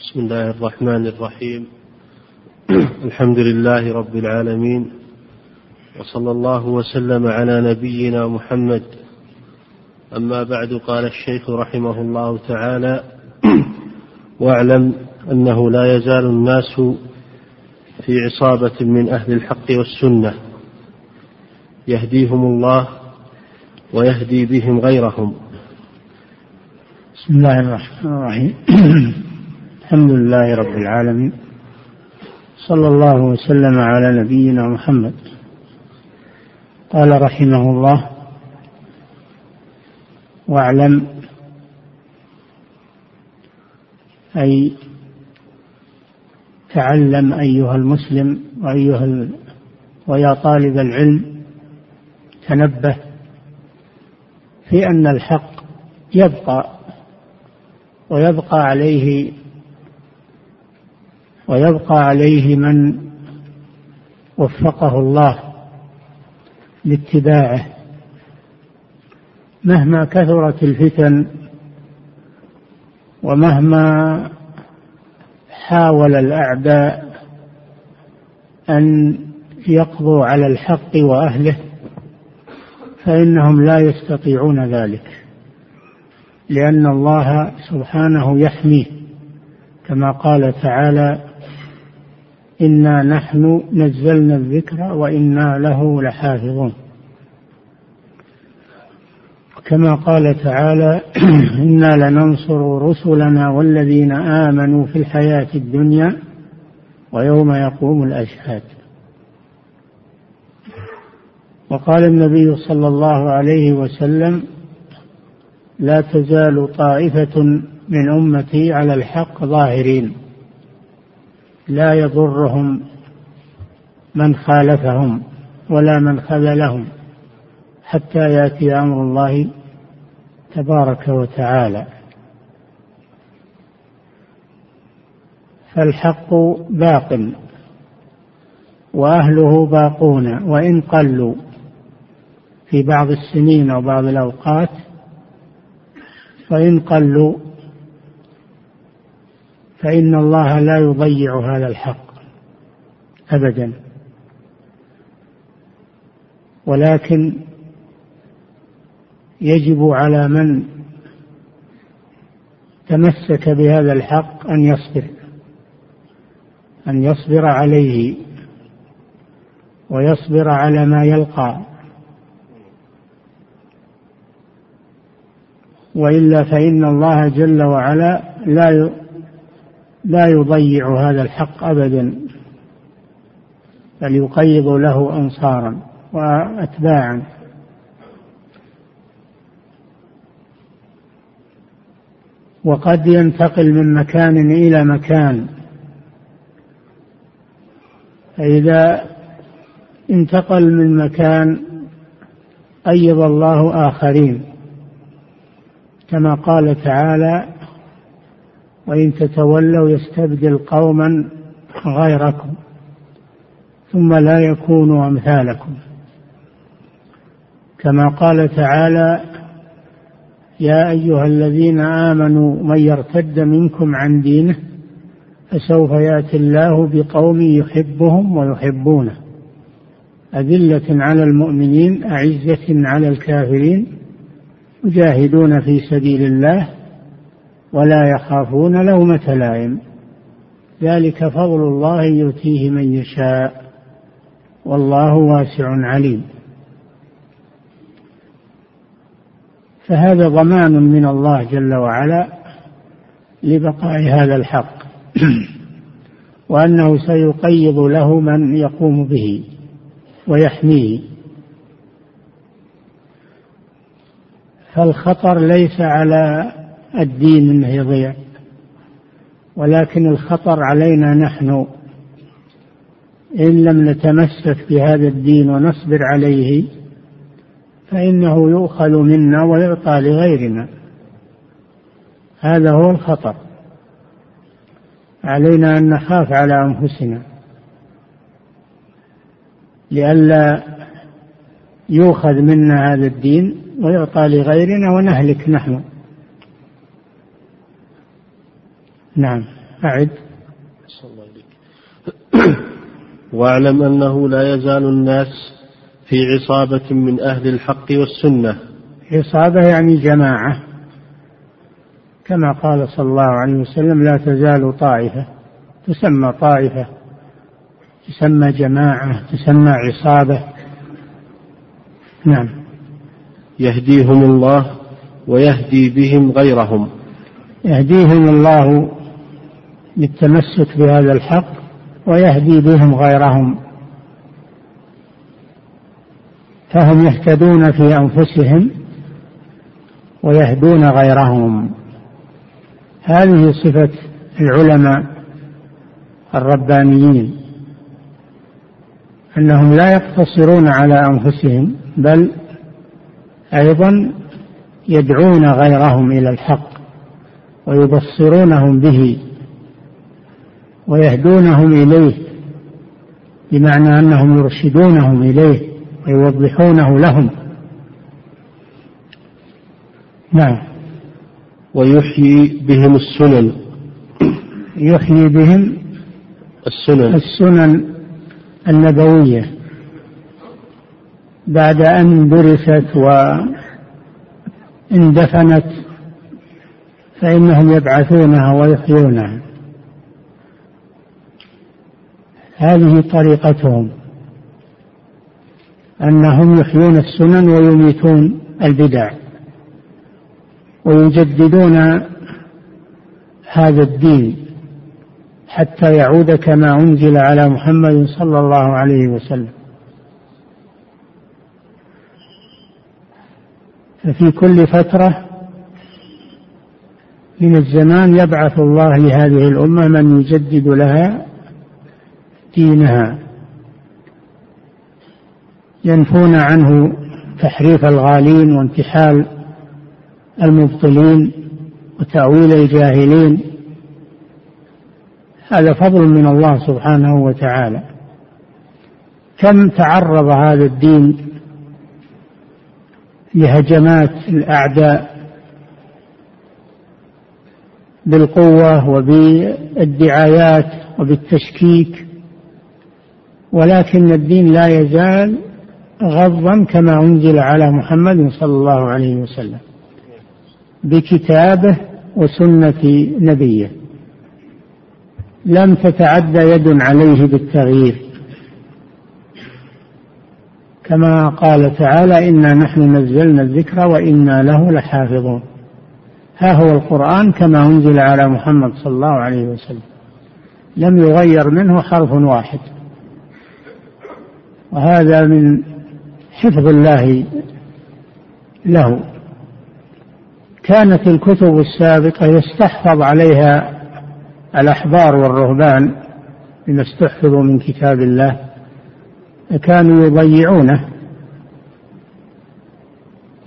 بسم الله الرحمن الرحيم. الحمد لله رب العالمين. وصلى الله وسلم على نبينا محمد. أما بعد قال الشيخ رحمه الله تعالى واعلم أنه لا يزال الناس في عصابة من أهل الحق والسنة. يهديهم الله ويهدي بهم غيرهم. بسم الله الرحمن الرحيم. الحمد لله رب العالمين. صلى الله وسلم على نبينا محمد. قال رحمه الله واعلم أي تعلم أيها المسلم وأيها ويا طالب العلم تنبه في أن الحق يبقى ويبقى عليه ويبقى عليه من وفقه الله لاتباعه. مهما كثرت الفتن ومهما حاول الأعداء أن يقضوا على الحق وأهله فإنهم لا يستطيعون ذلك لأن الله سبحانه يحميه كما قال تعالى إنا نحن نزلنا الذكر وإنا له لحافظون. كما قال تعالى إنا لننصر رسلنا والذين آمنوا في الحياة الدنيا ويوم يقوم الأشهاد. وقال النبي صلى الله عليه وسلم لا تزال طائفة من أمتي على الحق ظاهرين. لا يضرهم من خالفهم ولا من خذلهم حتى يأتي أمر الله تبارك وتعالى. فالحق باق وأهله باقون وإن قلوا في بعض السنين وبعض الأوقات فإن قلوا فإن الله لا يضيع هذا الحق ابدا. ولكن يجب على من تمسك بهذا الحق أن يصبر أن يصبر عليه ويصبر على ما يلقى. وإلا فإن الله جل وعلا لا لا يضيع هذا الحق ابدا بل يقيض له انصارا واتباعا. وقد ينتقل من مكان إلى مكان. فإذا انتقل من مكان أيض الله آخرين كما قال تعالى وإن تتولوا يستبدل قوما غيركم ثم لا يكونوا أمثالكم. كما قال تعالى يا أيها الذين آمنوا من يرتد منكم عن دينه فسوف يأتي الله بقوم يحبهم ويحبونه. أذلة على المؤمنين أعزة على الكافرين يجاهدون في سبيل الله ولا يخافون لومة لائم ذلك فضل الله يؤتيه من يشاء. والله واسع عليم. فهذا ضمان من الله جل وعلا لبقاء هذا الحق. وأنه سيقيض له من يقوم به ويحميه. فالخطر ليس على الدين انه يضيع. ولكن الخطر علينا نحن إن لم نتمسك بهذا الدين ونصبر عليه فإنه يؤخذ منا ويعطى لغيرنا. هذا هو الخطر. علينا أن نخاف على أنفسنا. لئلا يؤخذ منا هذا الدين ويعطى لغيرنا ونهلك نحن. نعم. أعد. واعلم أنه لا يزال الناس في عصابة من أهل الحق والسنة. عصابة يعني جماعة. كما قال صلى الله عليه وسلم لا تزال طائفة. تسمى طائفة. تسمى جماعة. تسمى عصابة. نعم. يهديهم الله ويهدي بهم غيرهم. يهديهم الله بالتمسك بهذا الحق ويهدي بهم غيرهم. فهم يهتدون في أنفسهم ويهدون غيرهم. هذه صفة العلماء الربانيين أنهم لا يقتصرون على أنفسهم بل أيضا يدعون غيرهم إلى الحق ويبصرونهم به. ويهدونهم إليه بمعنى أنهم يرشدونهم إليه ويوضحونه لهم. نعم. ويحيي بهم السنن. يحيي بهم السنن. السنن النبوية. بعد أن درست واندفنت فإنهم يبعثونها ويحيونها. هذه طريقتهم أنهم يحيون السنن ويميتون البدع ويجددون هذا الدين حتى يعود كما أنزل على محمد صلى الله عليه وسلم. ففي كل فترة من الزمان يبعث الله لهذه الأمة من يجدد لها دينها ينفون عنه تحريف الغالين وانتحال المبطلين وتأويل الجاهلين. هذا فضل من الله سبحانه وتعالى. كم تعرض هذا الدين لهجمات الأعداء بالقوة وبالدعايات وبالتشكيك ولكن الدين لا يزال غضا كما أنزل على محمد صلى الله عليه وسلم بكتابه وسنة نبيه. لم تتعدى يد عليه بالتغيير. كما قال تعالى إنا نحن نزلنا الذكر وإنا له لحافظون. ها هو القرآن كما أنزل على محمد صلى الله عليه وسلم. لم يغير منه حرف واحد. وهذا من حفظ الله له. كانت الكتب السابقة يستحفظ عليها الأحبار والرهبان بما استحفظوا من كتاب الله كانوا يضيعونه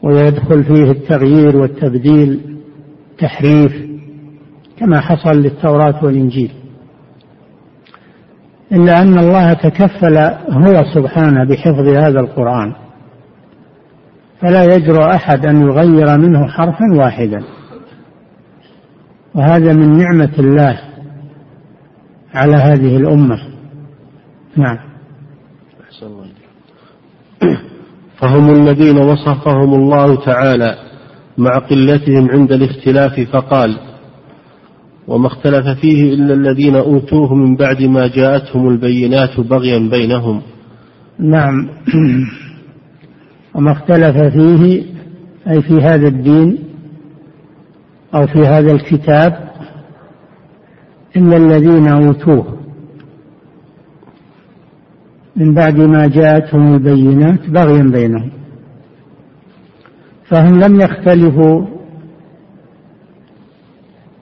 ويدخل فيه التغيير والتبديل تحريف كما حصل للتوراة والإنجيل. إلا أن الله تكفل هو سبحانه بحفظ هذا القرآن. فلا يجرؤ أحد أن يغير منه حرفا واحدا. وهذا من نعمة الله على هذه الأمة. نعم. فهم الذين وصفهم الله تعالى مع قلتهم عند الاختلاف فقال وما اختلف فيه إلا الذين أوتوه من بعد ما جاءتهم البينات بغيا بينهم. نعم. وما اختلف فيه أي في هذا الدين أو في هذا الكتاب إلا الذين أوتوه. من بعد ما جاءتهم البينات بغيا بينهم. فهم لم يختلفوا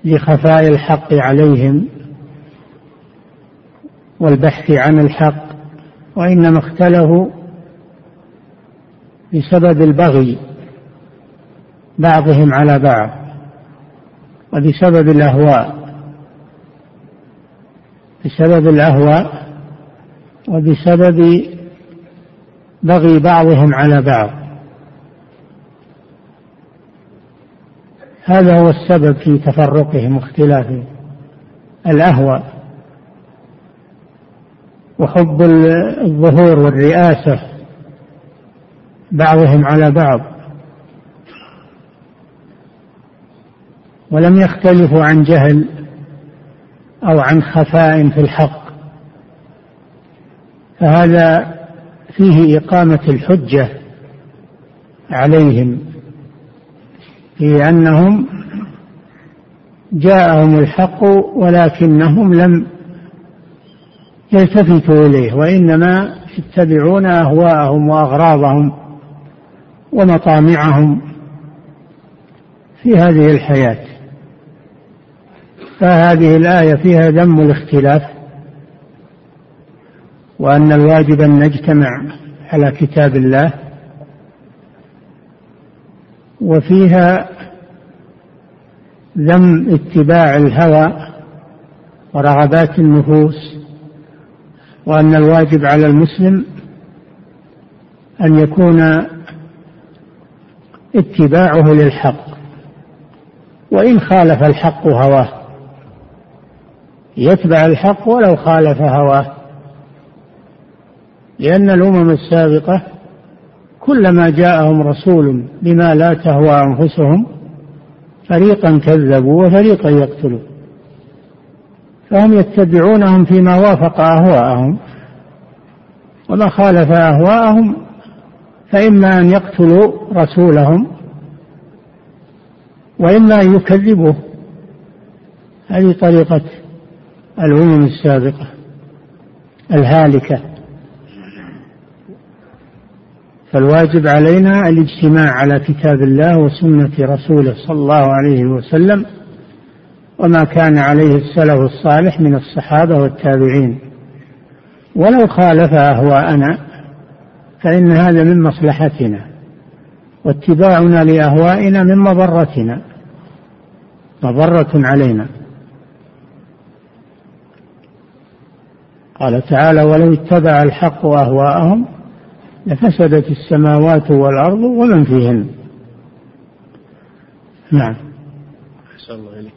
لخفاء الحق عليهم والبحث عن الحق وإنما اختلفوا بسبب البغي بعضهم على بعض وبسبب الأهواء بسبب الأهواء وبسبب بغي بعضهم على بعض. هذا هو السبب في تفرقهم واختلافهم الأهوى وحب الظهور والرئاسة بعضهم على بعض. ولم يختلفوا عن جهل أو عن خفاء في الحق. فهذا فيه إقامة الحجة عليهم. في أنهم جاءهم الحق ولكنهم لم يلتفتوا إليه وإنما يتبعون أهواءهم وأغراضهم ومطامعهم في هذه الحياة. فهذه الآية فيها ذم الاختلاف وأن الواجب أن نجتمع على كتاب الله وفيها ذم اتباع الهوى ورغبات النفوس وأن الواجب على المسلم أن يكون اتباعه للحق. وإن خالف الحق هواه يتبع الحق ولو خالف هواه. لأن الأمم السابقة كلما جاءهم رسول بما لا تهوى أنفسهم فريقا كذبوا وفريقا يقتلون. فهم يتبعونهم فيما وافق أهواءهم وما خالف أهواءهم فإما أن يقتلوا رسولهم وإما أن يكذبوه. هذه طريقة الأمم السابقة الهالكة. فالواجب علينا الاجتماع على كتاب الله وسنة رسوله صلى الله عليه وسلم وما كان عليه السلف الصالح من الصحابة والتابعين. ولو خالف أهواءنا فإن هذا من مصلحتنا واتباعنا لأهوائنا من مضرتنا مضرة علينا. قال تعالى ولو اتبع الحق أهواءهم لفسدت السماوات والأرض ومن فيهن. نعم. الله إليك.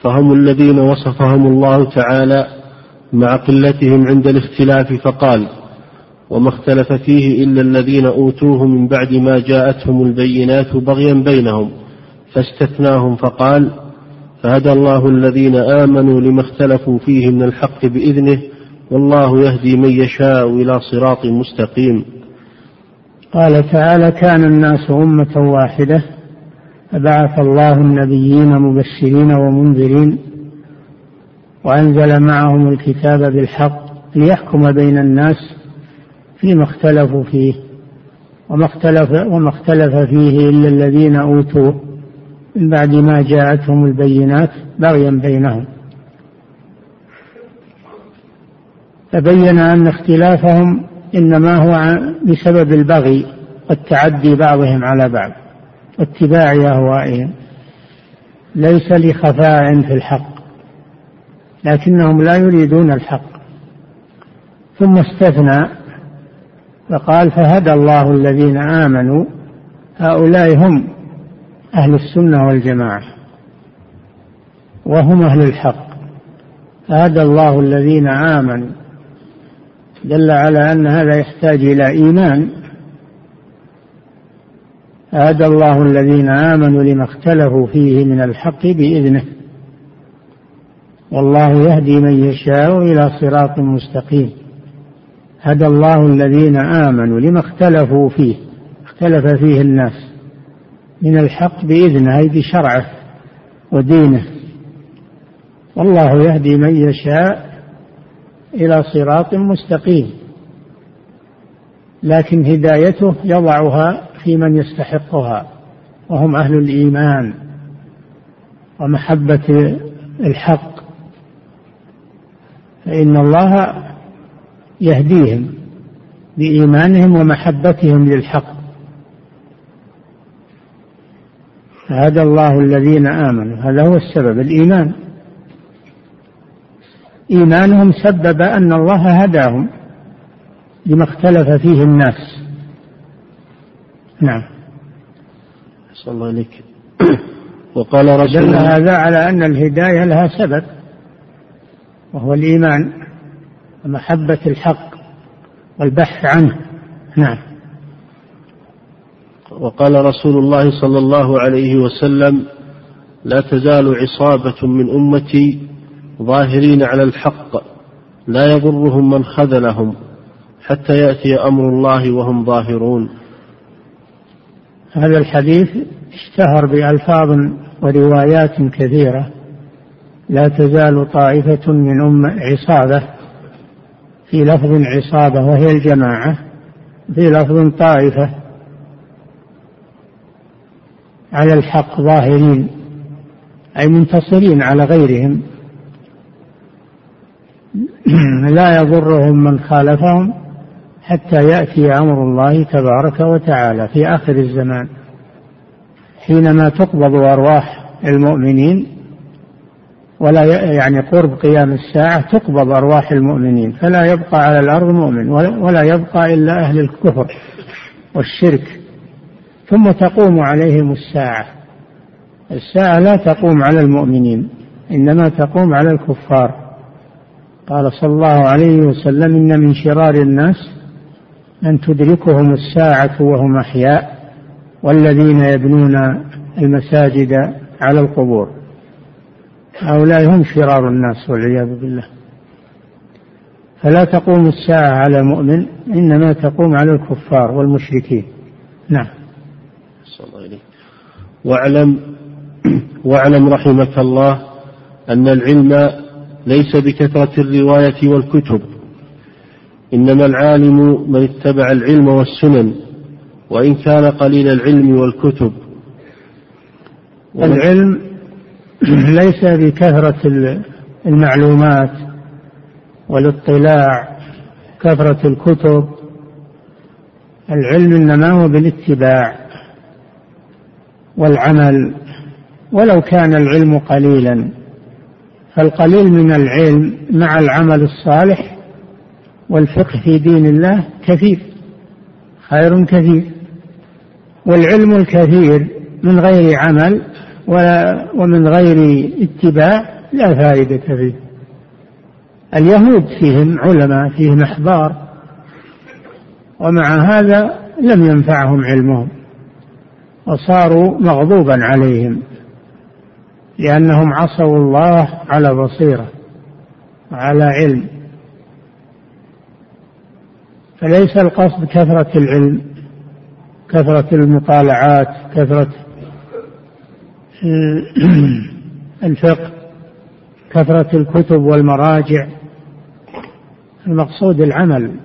فهم الذين وصفهم الله تعالى مع قلتهم عند الاختلاف فقال وما اختلف فيه إلا الذين أوتوه من بعد ما جاءتهم البينات بغيا بينهم فاستثناهم فقال فهدى الله الذين آمنوا لما اختلفوا فيه من الحق بإذنه والله يهدي من يشاء إلى صراط مستقيم. قال تعالى كان الناس أمة واحدة فبعث الله النبيين مبشرين ومنذرين وأنزل معهم الكتاب بالحق ليحكم بين الناس فيما اختلفوا فيه وما اختلف وما اختلف فيه إلا الذين أوتوه من بعد ما جاءتهم البينات بغيا بينهم. فبين أن اختلافهم إنما هو بسبب البغي والتعدي بعضهم على بعض واتباع أهوائهم ليس لخفاء في الحق لكنهم لا يريدون الحق. ثم استثنى فقال فهدى الله الذين آمنوا هؤلاء هم أهل السنة والجماعة وهم أهل الحق. فهدى الله الذين آمنوا. دل على أن هذا يحتاج إلى إيمان. هدى الله الذين آمنوا لما اختلفوا فيه من الحق بإذنه. والله يهدي من يشاء إلى صراط مستقيم. هدى الله الذين آمنوا لما اختلفوا فيه. اختلف فيه الناس. من الحق بإذنه أي بشرعه ودينه. والله يهدي من يشاء إلى صراط مستقيم. لكن هدايته يضعها في من يستحقها وهم أهل الإيمان ومحبة الحق. فإن الله يهديهم بإيمانهم ومحبتهم للحق. هدى الله الذين آمنوا هذا هو السبب الإيمان. إيمانهم سبب أن الله هداهم لما اختلف فيه الناس. نعم. صلى الله عليك وقال رسول دل هذا على أن الهداية لها سبب وهو الإيمان ومحبة الحق والبحث عنه. نعم. وقال رسول الله صلى الله عليه وسلم لا تزال عصابة من أمتي ظاهرين على الحق لا يضرهم من خذلهم حتى يأتي أمر الله وهم ظاهرون. هذا الحديث اشتهر بألفاظ وروايات كثيرة لا تزال طائفة من أمة عصابة في لفظ عصابة وهي الجماعة في لفظ طائفة على الحق ظاهرين أي منتصرين على غيرهم. لا يضرهم من خالفهم حتى يأتي أمر الله تبارك وتعالى في آخر الزمان. حينما تقبض أرواح المؤمنين ولا يعني قرب قيام الساعة تقبض أرواح المؤمنين فلا يبقى على الأرض مؤمن ولا يبقى إلا أهل الكفر والشرك. ثم تقوم عليهم الساعة. الساعة لا تقوم على المؤمنين إنما تقوم على الكفار. قال صلى الله عليه وسلم إن من شرار الناس أن تدركهم الساعة وهم أحياء والذين يبنون المساجد على القبور. هؤلاء هم شرار الناس والعياذ بالله. فلا تقوم الساعة على مؤمن إنما تقوم على الكفار والمشركين. نعم. واعلم واعلم رحمك الله أن العلم ليس بكثرة الرواية والكتب إنما العالم من اتبع العلم والسنن وإن كان قليل العلم والكتب. العلم ليس بكثرة المعلومات والاطلاع كثرة الكتب. العلم إنما هو بالاتباع والعمل ولو كان العلم قليلا. فالقليل من العلم مع العمل الصالح والفقه في دين الله كثير خير كثير. والعلم الكثير من غير عمل ولا ومن غير اتباع لا فائدة فيه. اليهود فيهم علماء فيهم أحبار ومع هذا لم ينفعهم علمهم وصاروا مغضوبا عليهم. لأنهم عصوا الله على بصيرة وعلى علم. فليس القصد كثرة العلم كثرة المطالعات كثرة الفقه كثرة الكتب والمراجع. المقصود العمل.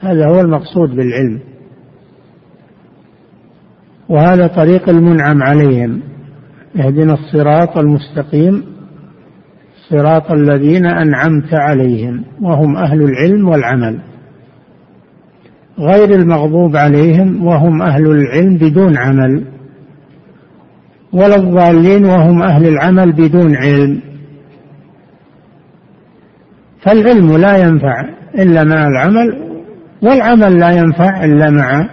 هذا هو المقصود بالعلم. وهذا طريق المنعم عليهم. اهدنا الصراط المستقيم صراط الذين أنعمت عليهم وهم أهل العلم والعمل. غير المغضوب عليهم وهم أهل العلم بدون عمل. ولا الضالين وهم أهل العمل بدون علم. فالعلم لا ينفع إلا مع العمل والعمل لا ينفع إلا مع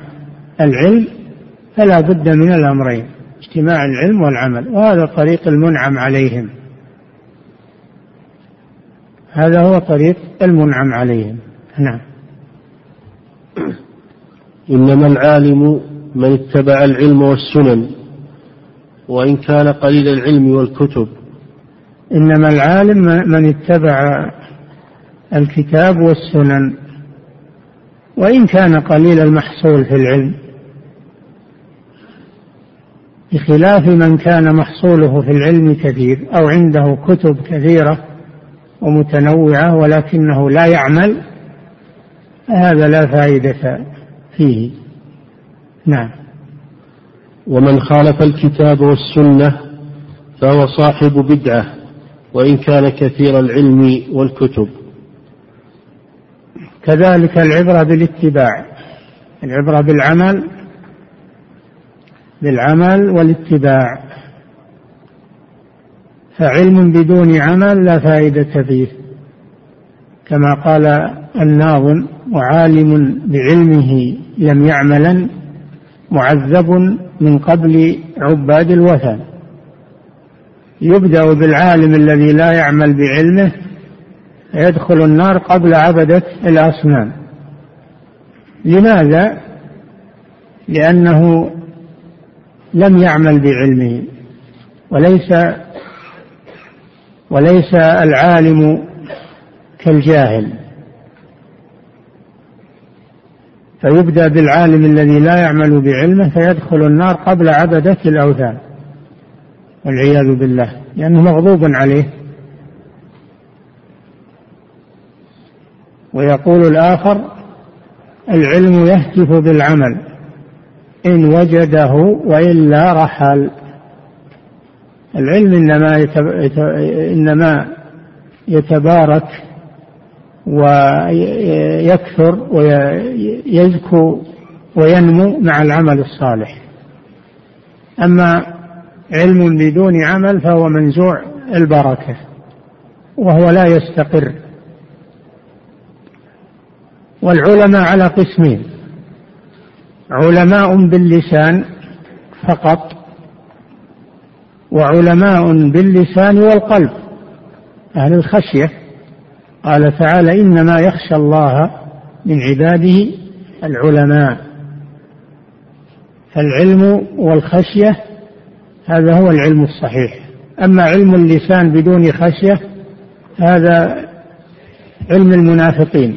العلم فلا بد من الأمرين. اجتماع العلم والعمل وهذا طريق المنعم عليهم. هذا هو طريق المنعم عليهم. نعم. إنما العالم من اتبع العلم والسنن وإن كان قليل العلم والكتب. إنما العالم من اتبع الكتاب والسنن وإن كان قليل المحصول في العلم. بخلاف من كان محصوله في العلم كثير أو عنده كتب كثيرة ومتنوعة ولكنه لا يعمل هذا لا فائدة فيه. نعم. ومن خالف الكتاب والسنة فهو صاحب بدعة وإن كان كثير العلم والكتب. كذلك العبرة بالاتباع العبرة بالعمل بالعمل والاتباع. فعلم بدون عمل لا فائدة فيه. كما قال الناظم وعالم بعلمه لم يعملا معذب من قبل عباد الوثن. يبدأ بالعالم الذي لا يعمل بعلمه يدخل النار قبل عبدة الأصنام. لماذا؟ لأنه لم يعمل بعلمه. وليس وليس العالم كالجاهل. فيبدأ بالعالم الذي لا يعمل بعلمه فيدخل النار قبل عبدة الأوثان. والعياذ بالله لأنه مغضوب عليه. ويقول الآخر العلم يهتف بالعمل. إن وجده وإلا رحل. العلم إنما إنما يتبارك ويكثر ويزكو وينمو مع العمل الصالح. أما علم بدون عمل فهو منزوع البركة وهو لا يستقر. والعلماء على قسمين. علماء باللسان فقط وعلماء باللسان والقلب أهل الخشية. قال تعالى إنما يخشى الله من عباده العلماء. فالعلم والخشية هذا هو العلم الصحيح. أما علم اللسان بدون خشية هذا علم المنافقين.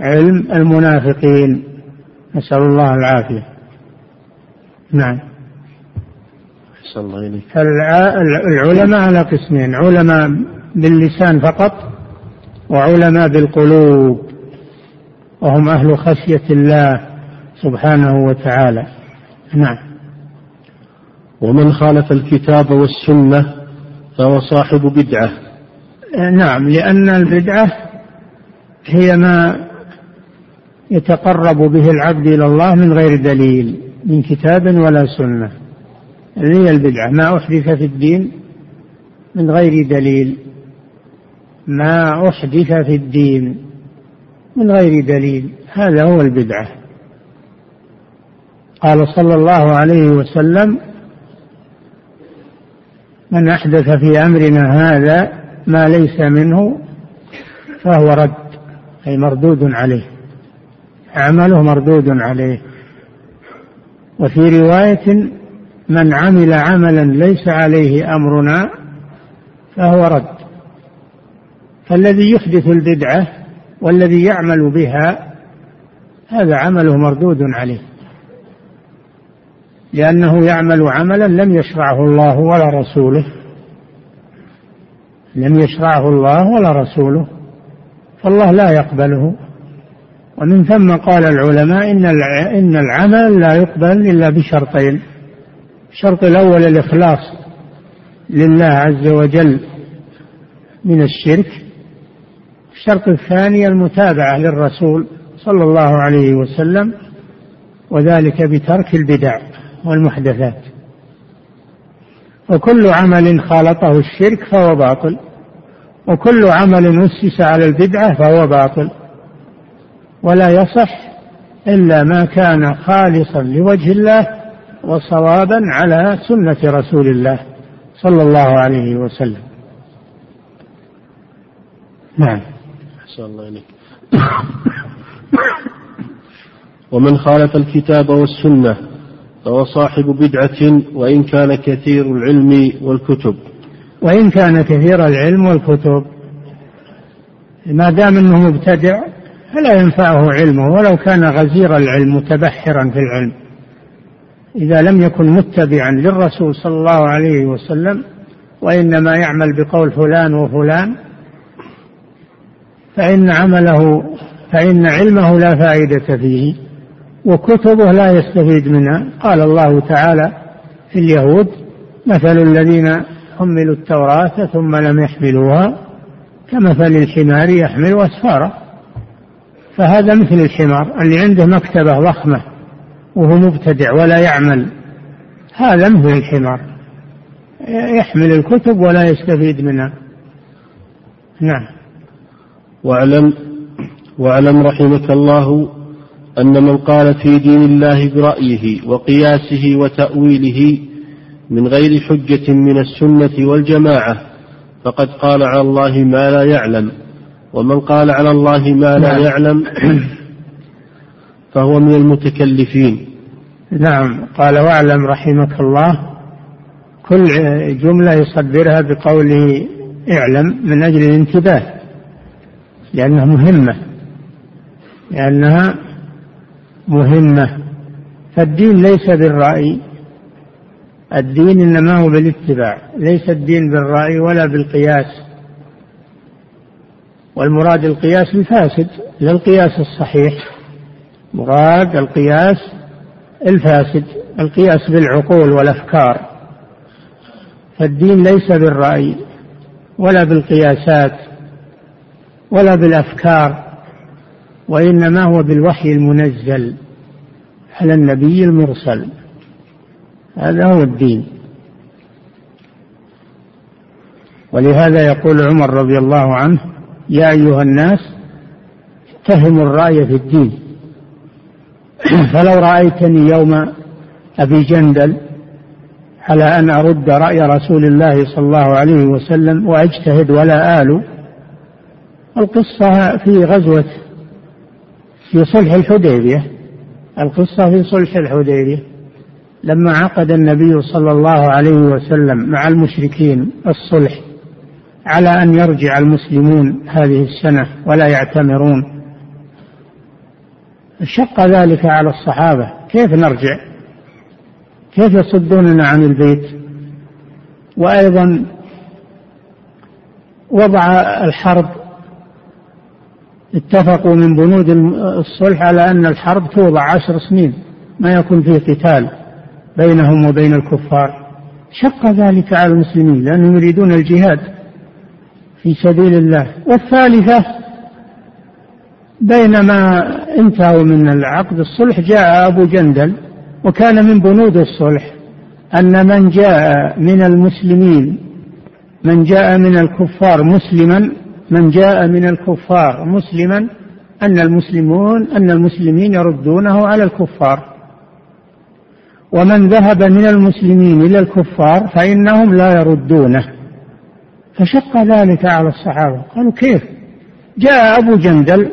علم المنافقين. نسأل الله العافية. نعم. أحسن الله إليك. العلماء على قسمين علماء باللسان فقط وعلماء بالقلوب وهم أهل خشية الله سبحانه وتعالى. نعم. ومن خالف الكتاب والسنة فهو صاحب بدعة. نعم لأن البدعة هي ما يتقرب به العبد إلى الله من غير دليل من كتاب ولا سنة. هي البدعة ما أحدث في الدين من غير دليل. ما أحدث في الدين من غير دليل هذا هو البدعة. قال صلى الله عليه وسلم من أحدث في أمرنا هذا ما ليس منه فهو رد أي مردود عليه. عمله مردود عليه. وفي رواية من عمل عملا ليس عليه أمرنا فهو رد. فالذي يحدث البدعة والذي يعمل بها هذا عمله مردود عليه. لأنه يعمل عملا لم يشرعه الله ولا رسوله. لم يشرعه الله ولا رسوله. فالله لا يقبله. ومن ثم قال العلماء إن إن العمل لا يقبل إلا بشرطين. الشرط الأول الإخلاص لله عز وجل من الشرك. الشرط الثاني المتابعة للرسول صلى الله عليه وسلم وذلك بترك البدع والمحدثات. وكل عمل خالطه الشرك فهو باطل وكل عمل أسس على البدعة فهو باطل. ولا يصح إلا ما كان خالصا لوجه الله وصوابا على سنة رسول الله صلى الله عليه وسلم. نعم. أحسن الله إليك. ومن خالف الكتاب والسنة فهو صاحب بدعة وإن كان كثير العلم والكتب. وإن كان كثير العلم والكتب. ما دام أنه مبتدع فلا ينفعه علمه ولو كان غزير العلم متبحرا في العلم. إذا لم يكن متبعا للرسول صلى الله عليه وسلم وإنما يعمل بقول فلان وفلان فإن عمله فإن علمه لا فائدة فيه وكتبه لا يستفيد منها قال الله تعالى في اليهود مثل الذين حملوا التوراة ثم لم يحملوها كمثل الحمار يحمل أسفارا فهذا مثل الحمار اللي عنده مكتبة ضخمة وهو مبتدع ولا يعمل هذا مثل الحمار. يحمل الكتب ولا يستفيد منها. نعم. واعلم واعلم رحمك الله أن من قال في دين الله برأيه وقياسه وتأويله من غير حجة من السنة والجماعة فقد قال على الله ما لا يعلم. ومن قال على الله ما لا نعم. يعلم فهو من المتكلفين. نعم. قال واعلم رحمك الله. كل جملة يصدرها بقوله اعلم من أجل الانتباه لأنها مهمة لأنها مهمة. فالدين ليس بالرأي الدين إنما هو بالاتباع ليس الدين بالرأي ولا بالقياس. والمراد القياس الفاسد لا القياس الصحيح. مراد القياس الفاسد القياس بالعقول والأفكار. فالدين ليس بالرأي ولا بالقياسات ولا بالأفكار وإنما هو بالوحي المنزل على النبي المرسل. هذا هو الدين. ولهذا يقول عمر رضي الله عنه يا أيها الناس اتهموا الرأي في الدين. فلو رأيتني يوم أبي جندل على أن أرد رأي رسول الله صلى الله عليه وسلم وأجتهد ولا آل القصة في غزوة في صلح الحديبية. القصة في صلح الحديبية. لما عقد النبي صلى الله عليه وسلم مع المشركين الصلح على أن يرجع المسلمون هذه السنة ولا يعتمرون. شق ذلك على الصحابة. كيف نرجع؟ كيف يصدوننا عن البيت؟ وأيضا وضع الحرب اتفقوا من بنود الصلح على أن الحرب توضع عشر سنين ما يكون فيه قتال بينهم وبين الكفار. شق ذلك على المسلمين لأنهم يريدون الجهاد. في سبيل الله. والثالثة بينما انتهوا من العقد الصلح جاء أبو جندل وكان من بنود الصلح أن من جاء من المسلمين من جاء من الكفار مسلما من جاء من الكفار مسلما أن المسلمون أن المسلمين يردونه على الكفار. ومن ذهب من المسلمين إلى الكفار فإنهم لا يردونه. فشق ذلك على الصحابة. قالوا كيف؟ جاء أبو جندل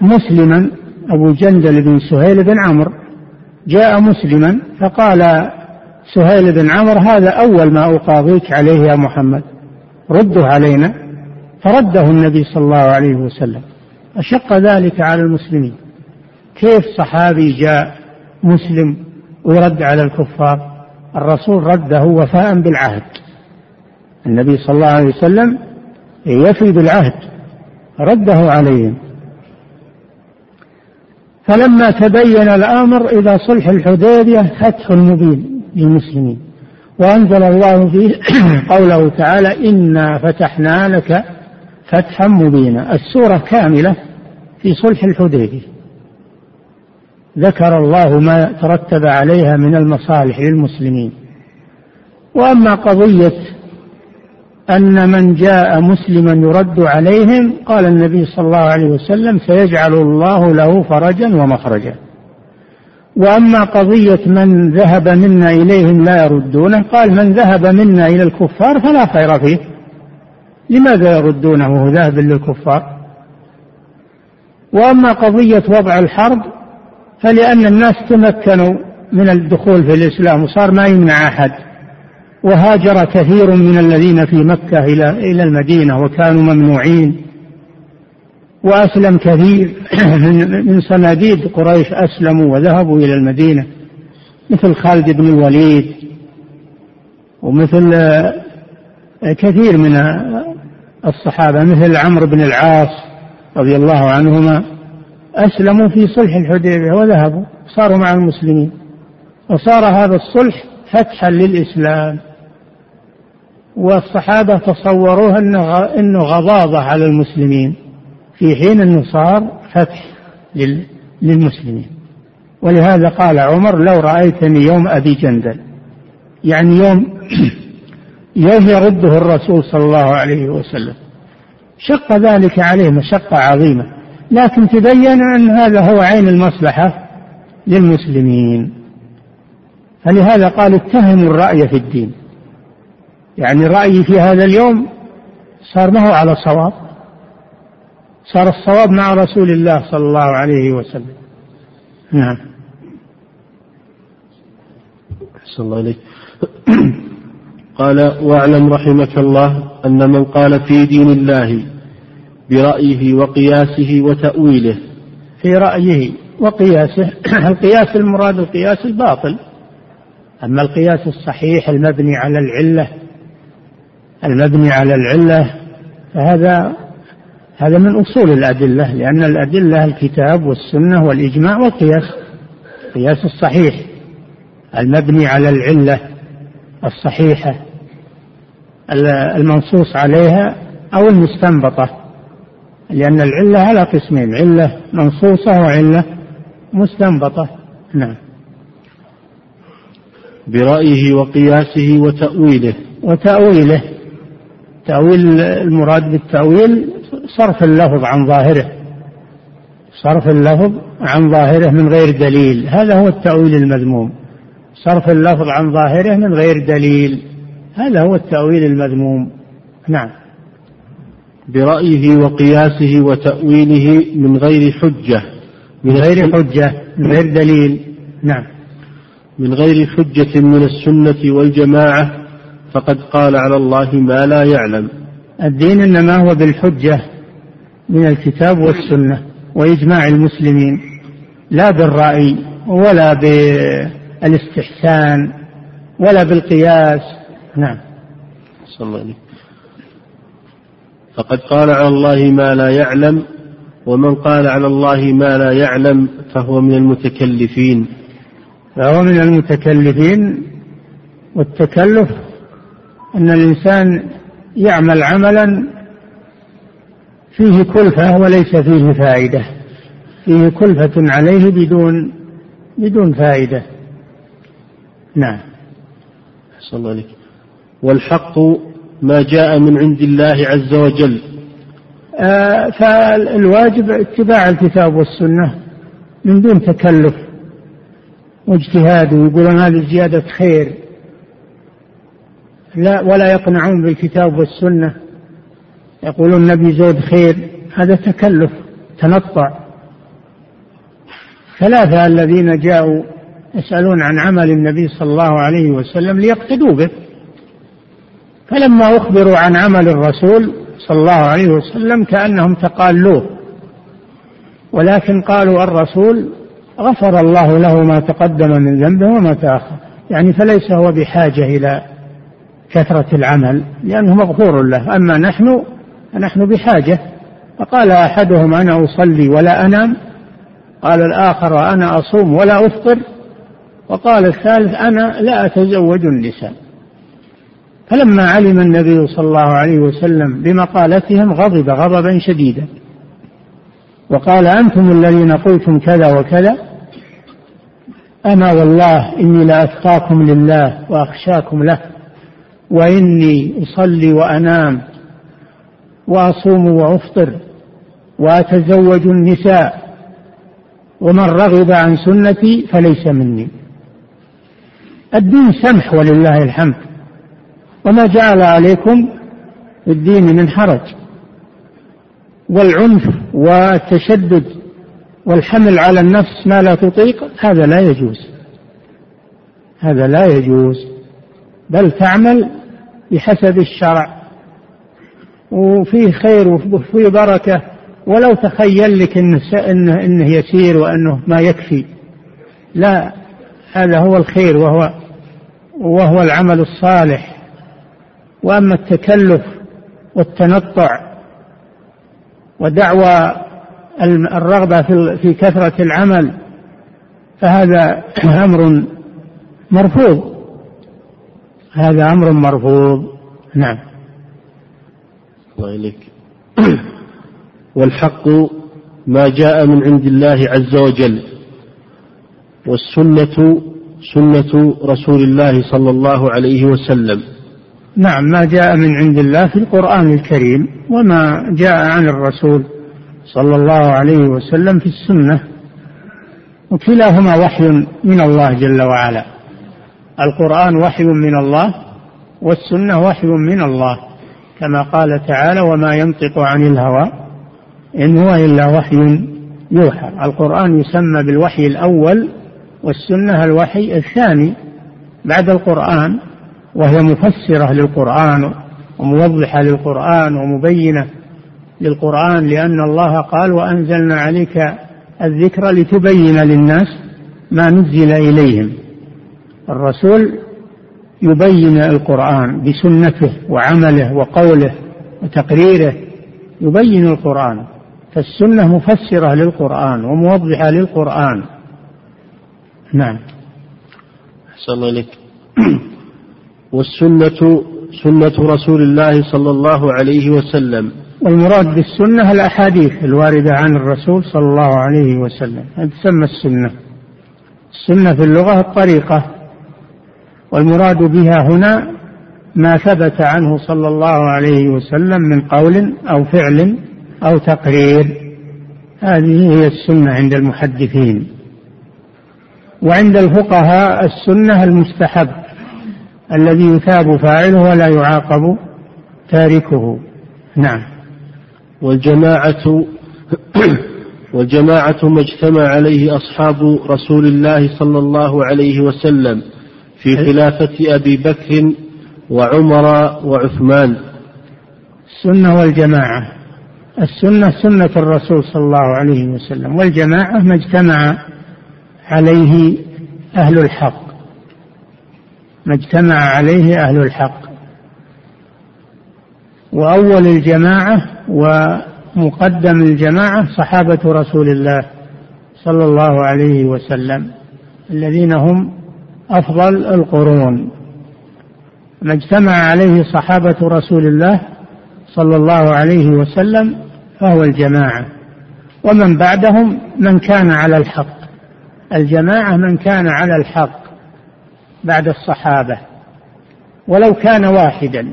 مسلما أبو جندل بن سهيل بن عمرو. جاء مسلما فقال سهيل بن عمرو هذا أول ما أقاضيك عليه يا محمد رده علينا. فرده النبي صلى الله عليه وسلم. أشق ذلك على المسلمين. كيف صحابي جاء مسلم ويرد على الكفار؟ الرسول رده وفاء بالعهد. النبي صلى الله عليه وسلم يفي بالعهد رده عليهم. فلما تبين الأمر إلى صلح الحديبية فتح مبين للمسلمين. وأنزل الله فيه قوله تعالى إنا فتحنا لك فتحا مبينا السورة كاملة في صلح الحديبية. ذكر الله ما ترتب عليها من المصالح للمسلمين. وأما قضية أن من جاء مسلما يرد عليهم قال النبي صلى الله عليه وسلم سيجعل الله له فرجا ومخرجا. وأما قضية من ذهب منا إليهم لا يردونه قال من ذهب منا إلى الكفار فلا خير فيه. لماذا يردونه؟ وهو ذاهب للكفار. وأما قضية وضع الحرب فلأن الناس تمكنوا من الدخول في الإسلام وصار ما يمنع أحد. وهاجر كثير من الذين في مكة إلى إلى المدينة وكانوا ممنوعين. وأسلم كثير من صناديد قريش أسلموا وذهبوا إلى المدينة مثل خالد بن الوليد ومثل كثير من الصحابة مثل عمرو بن العاص رضي الله عنهما أسلموا في صلح الحديبية وذهبوا صاروا مع المسلمين. وصار هذا الصلح فتحا للإسلام. والصحابة تصوروها أنه غضاضة على المسلمين. في حين أنه صار فتح للمسلمين. ولهذا قال عمر لو رأيتني يوم أبي جندل. يعني يوم يوم يرده الرسول صلى الله عليه وسلم. شق ذلك عليه مشقة عظيمة. لكن تبين أن هذا هو عين المصلحة للمسلمين. فلهذا قال اتهموا الرأي في الدين. يعني رأيي في هذا اليوم صار ما هو على صواب صار الصواب مع رسول الله صلى الله عليه وسلم. نعم. أحسن الله إليك. قال واعلم رحمك الله أن من قال في دين الله برأيه وقياسه وتأويله. في رأيه وقياسه. القياس المراد القياس الباطل. أما القياس الصحيح المبني على العلة المبني على العلة فهذا هذا من أصول الأدلة لأن الأدلة الكتاب والسنة والإجماع والقياس القياس الصحيح المبني على العلة الصحيحة المنصوص عليها أو المستنبطة لأن العلة على قسمين علة منصوصة وعلة مستنبطة. نعم. برأيه وقياسه وتأويله. وتأويله. تأويل المراد بالتأويل صرف اللفظ عن ظاهره. صرف اللفظ عن ظاهره من غير دليل. هذا هو التأويل المذموم. صرف اللفظ عن ظاهره من غير دليل. هذا هو التأويل المذموم. نعم. برأيه وقياسه وتأويله من غير حجة. من غير حجة من غير دليل. نعم. من غير حجة من السنة والجماعة. فقد قال على الله ما لا يعلم. الدين إنما هو بالحجة من الكتاب والسنة وإجماع المسلمين لا بالرأي ولا بالإستحسان ولا بالقياس. نعم. صلى الله عليه فقد قال على الله ما لا يعلم ومن قال على الله ما لا يعلم فهو من المتكلفين. فهو من المتكلفين والتكلف أن الإنسان يعمل عملا فيه كلفة وليس فيه فائدة فيه كلفة عليه بدون بدون فائدة. نعم. صلى الله عليك. والحق ما جاء من عند الله عز وجل. آه فالواجب اتباع الكتاب والسنة من دون تكلف واجتهاد ويقولون هذه زيادة خير. لا ولا يقنعون بالكتاب والسنة. يقولون النبي زود خير. هذا تكلف تنطع. ثلاثة الذين جاءوا يسألون عن عمل النبي صلى الله عليه وسلم ليقتدوا به. فلما أخبروا عن عمل الرسول صلى الله عليه وسلم كأنهم تقالوه. ولكن قالوا الرسول غفر الله له ما تقدم من ذنبه وما تأخر. يعني فليس هو بحاجة إلى كثرة العمل لأنه مغفور له. أما نحن فنحن بحاجة. فقال أحدهم أنا أصلي ولا أنام؟ قال الآخر أنا أصوم ولا أفطر؟ وقال الثالث أنا لا أتزوج النساء. فلما علم النبي صلى الله عليه وسلم بمقالتهم غضب غضبا شديدا. وقال أنتم الذين قلتم كذا وكذا؟ أنا والله إني لأتقاكم لله وأخشاكم له. وإني أصلي وأنام وأصوم وأفطر وأتزوج النساء ومن رغب عن سنتي فليس مني. الدين سمح ولله الحمد. وما جعل عليكم الدين من حرج. والعنف والتشدد والحمل على النفس ما لا تطيق هذا لا يجوز. هذا لا يجوز. بل تعمل بحسب الشرع. وفيه خير وفيه بركة ولو تخيل لك إنه, إنه, إنه يسير وأنه ما يكفي. لا هذا هو الخير وهو وهو العمل الصالح. وأما التكلف والتنطع ودعوى الرغبة في كثرة العمل فهذا أمر مرفوض. هذا أمر مرفوض. نعم. الله إليك. والحق ما جاء من عند الله عز وجل والسنة سنة رسول الله صلى الله عليه وسلم. نعم ما جاء من عند الله في القرآن الكريم وما جاء عن الرسول صلى الله عليه وسلم في السنة. وكلاهما وحي من الله جل وعلا. القرآن وحي من الله والسنة وحي من الله كما قال تعالى وما ينطق عن الهوى إن هو إلا وحي يوحى. القرآن يسمى بالوحي الأول والسنة الوحي الثاني بعد القرآن وهي مفسرة للقرآن وموضحة للقرآن ومبينة للقرآن لأن الله قال وأنزلنا عليك الذكر لتبين للناس ما نزل إليهم. الرسول يبين القرآن بسنته وعمله وقوله وتقريره يبين القرآن. فالسنة مفسرة للقرآن وموضحة للقرآن. نعم. أحسن الله والسنة سنة رسول الله صلى الله عليه وسلم. والمراد بالسنة الأحاديث الواردة عن الرسول صلى الله عليه وسلم. تسمى السنة. السنة في اللغة الطريقة. والمراد بها هنا ما ثبت عنه صلى الله عليه وسلم من قول أو فعل أو تقرير. هذه هي السنة عند المحدثين. وعند الفقهاء السنة المستحب الذي يثاب فاعله ولا يعاقب تاركه. نعم. والجماعة والجماعة ما اجتمع عليه أصحاب رسول الله صلى الله عليه وسلم. في خلافة أبي بكر وعمر وعثمان. السنة والجماعة. السنة سنة الرسول صلى الله عليه وسلم والجماعة ما اجتمع عليه أهل الحق. ما اجتمع عليه أهل الحق. وأول الجماعة ومقدم الجماعة صحابة رسول الله صلى الله عليه وسلم الذين هم أفضل القرون. ما اجتمع عليه صحابة رسول الله صلى الله عليه وسلم فهو الجماعة. ومن بعدهم من كان على الحق. الجماعة من كان على الحق بعد الصحابة. ولو كان واحدا.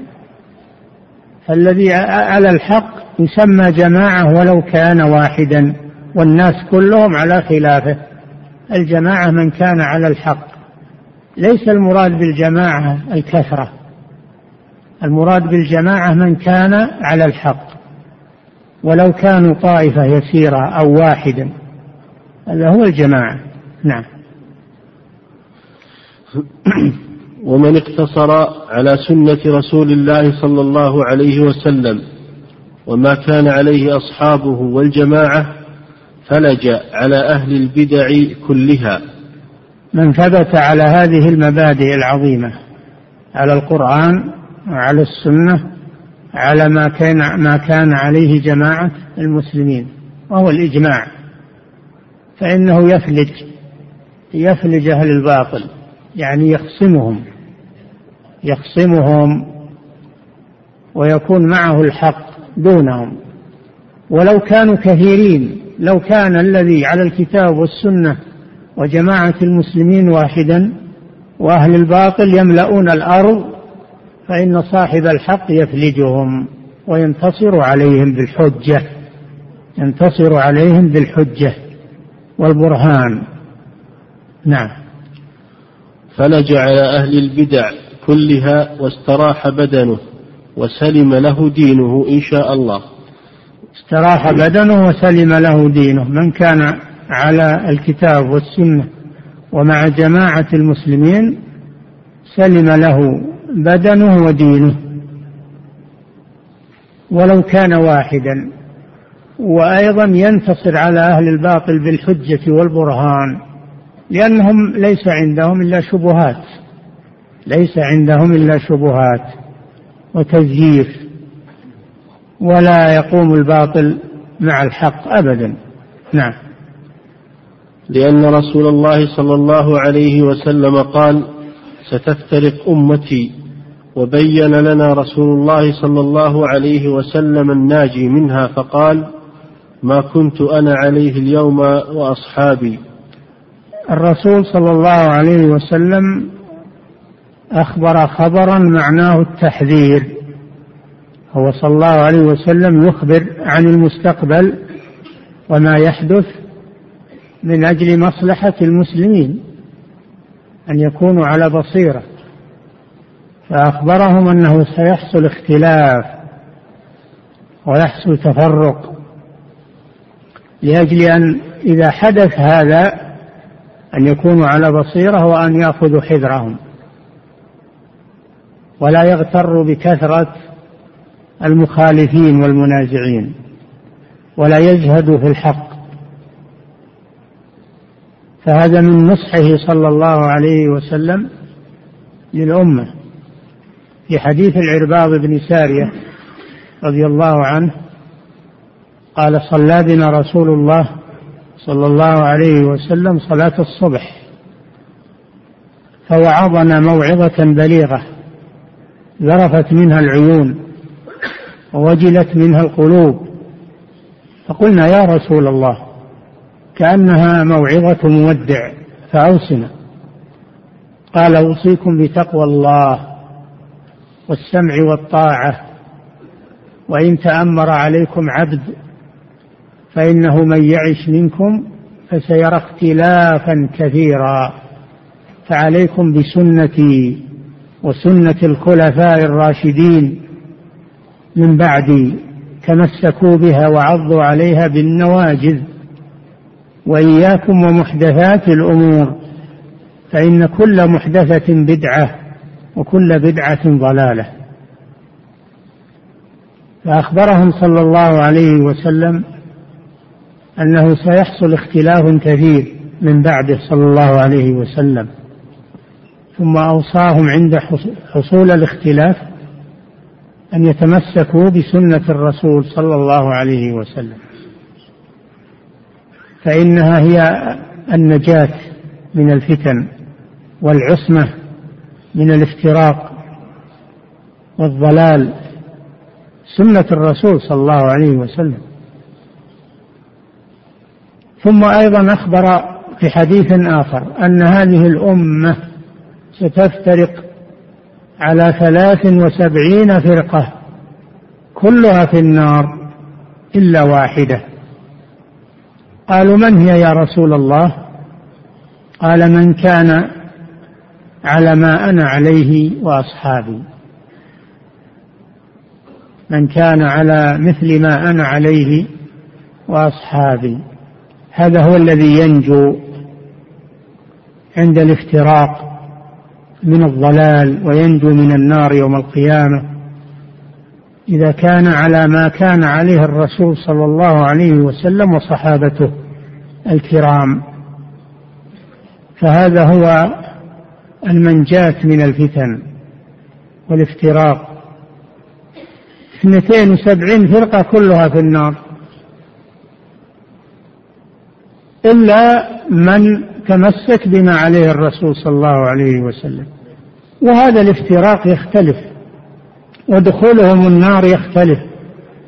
فالذي على الحق يسمى جماعة ولو كان واحدا. والناس كلهم على خلافه. الجماعة من كان على الحق. ليس المراد بالجماعة الكثرة. المراد بالجماعة من كان على الحق. ولو كانوا طائفة يسيرة أو واحدا. هذا هو الجماعة. نعم. ومن اقتصر على سنة رسول الله صلى الله عليه وسلم وما كان عليه أصحابه والجماعة فلج على أهل البدع كلها. من ثبت على هذه المبادئ العظيمة على القرآن وعلى السنة على ما كان ما كان عليه جماعة المسلمين وهو الإجماع. فإنه يفلج يفلج أهل الباطل يعني يخصمهم يخصمهم ويكون معه الحق دونهم. ولو كانوا كثيرين لو كان الذي على الكتاب والسنة وجماعة المسلمين واحدا وأهل الباطل يملؤون الأرض فإن صاحب الحق يفلجهم وينتصر عليهم بالحجة ينتصر عليهم بالحجة والبرهان. نعم. فلج على أهل البدع كلها واستراح بدنه وسلم له دينه إن شاء الله. استراح بدنه وسلم له دينه. من كان على الكتاب والسنة ومع جماعة المسلمين سلم له بدنه ودينه. ولو كان واحدا. وأيضا ينتصر على أهل الباطل بالحجة والبرهان لأنهم ليس عندهم إلا شبهات ليس عندهم إلا شبهات وتزييف ولا يقوم الباطل مع الحق أبدا. نعم. لأن رسول الله صلى الله عليه وسلم قال ستفترق أمتي وبين لنا رسول الله صلى الله عليه وسلم الناجي منها فقال ما كنت أنا عليه اليوم وأصحابي. الرسول صلى الله عليه وسلم أخبر خبرا معناه التحذير. هو صلى الله عليه وسلم يخبر عن المستقبل وما يحدث من أجل مصلحة المسلمين أن يكونوا على بصيرة. فأخبرهم أنه سيحصل اختلاف ويحصل تفرق لأجل أن إذا حدث هذا أن يكونوا على بصيرة وأن يأخذوا حذرهم. ولا يغتروا بكثرة المخالفين والمنازعين ولا يزهدوا في الحق. فهذا من نصحه صلى الله عليه وسلم للأمة. في حديث العرباض بن سارية رضي الله عنه قال صلى بنا رسول الله صلى الله عليه وسلم صلاة الصبح فوعظنا موعظة بليغة ذرفت منها العيون ووجلت منها القلوب فقلنا يا رسول الله كأنها موعظة مودع فأوصنا. قال أوصيكم بتقوى الله والسمع والطاعة وإن تأمر عليكم عبد فإنه من يعش منكم فسيرى اختلافا كثيرا. فعليكم بسنتي وسنة الخلفاء الراشدين من بعدي تمسكوا بها وعضوا عليها بالنواجذ. وإياكم ومحدثات الأمور فإن كل محدثة بدعة وكل بدعة ضلالة. فأخبرهم صلى الله عليه وسلم أنه سيحصل اختلاف كثير من بعده صلى الله عليه وسلم ثم أوصاهم عند حصول الاختلاف أن يتمسكوا بسنة الرسول صلى الله عليه وسلم. فإنها هي النجاة من الفتن والعصمة من الافتراق والضلال. سنة الرسول صلى الله عليه وسلم. ثم أيضا أخبر في حديث آخر أن هذه الأمة ستفترق على ثلاث وسبعين فرقة كلها في النار إلا واحدة. قالوا من هي يا رسول الله؟ قال من كان على ما أنا عليه وأصحابي. من كان على مثل ما أنا عليه وأصحابي. هذا هو الذي ينجو عند الافتراق من الضلال وينجو من النار يوم القيامة. إذا كان على ما كان عليه الرسول صلى الله عليه وسلم وصحابته الكرام. فهذا هو المنجاة من الفتن والافتراق. اثنتين وسبعين فرقة كلها في النار. إلا من تمسك بما عليه الرسول صلى الله عليه وسلم. وهذا الافتراق يختلف. ودخولهم النار يختلف.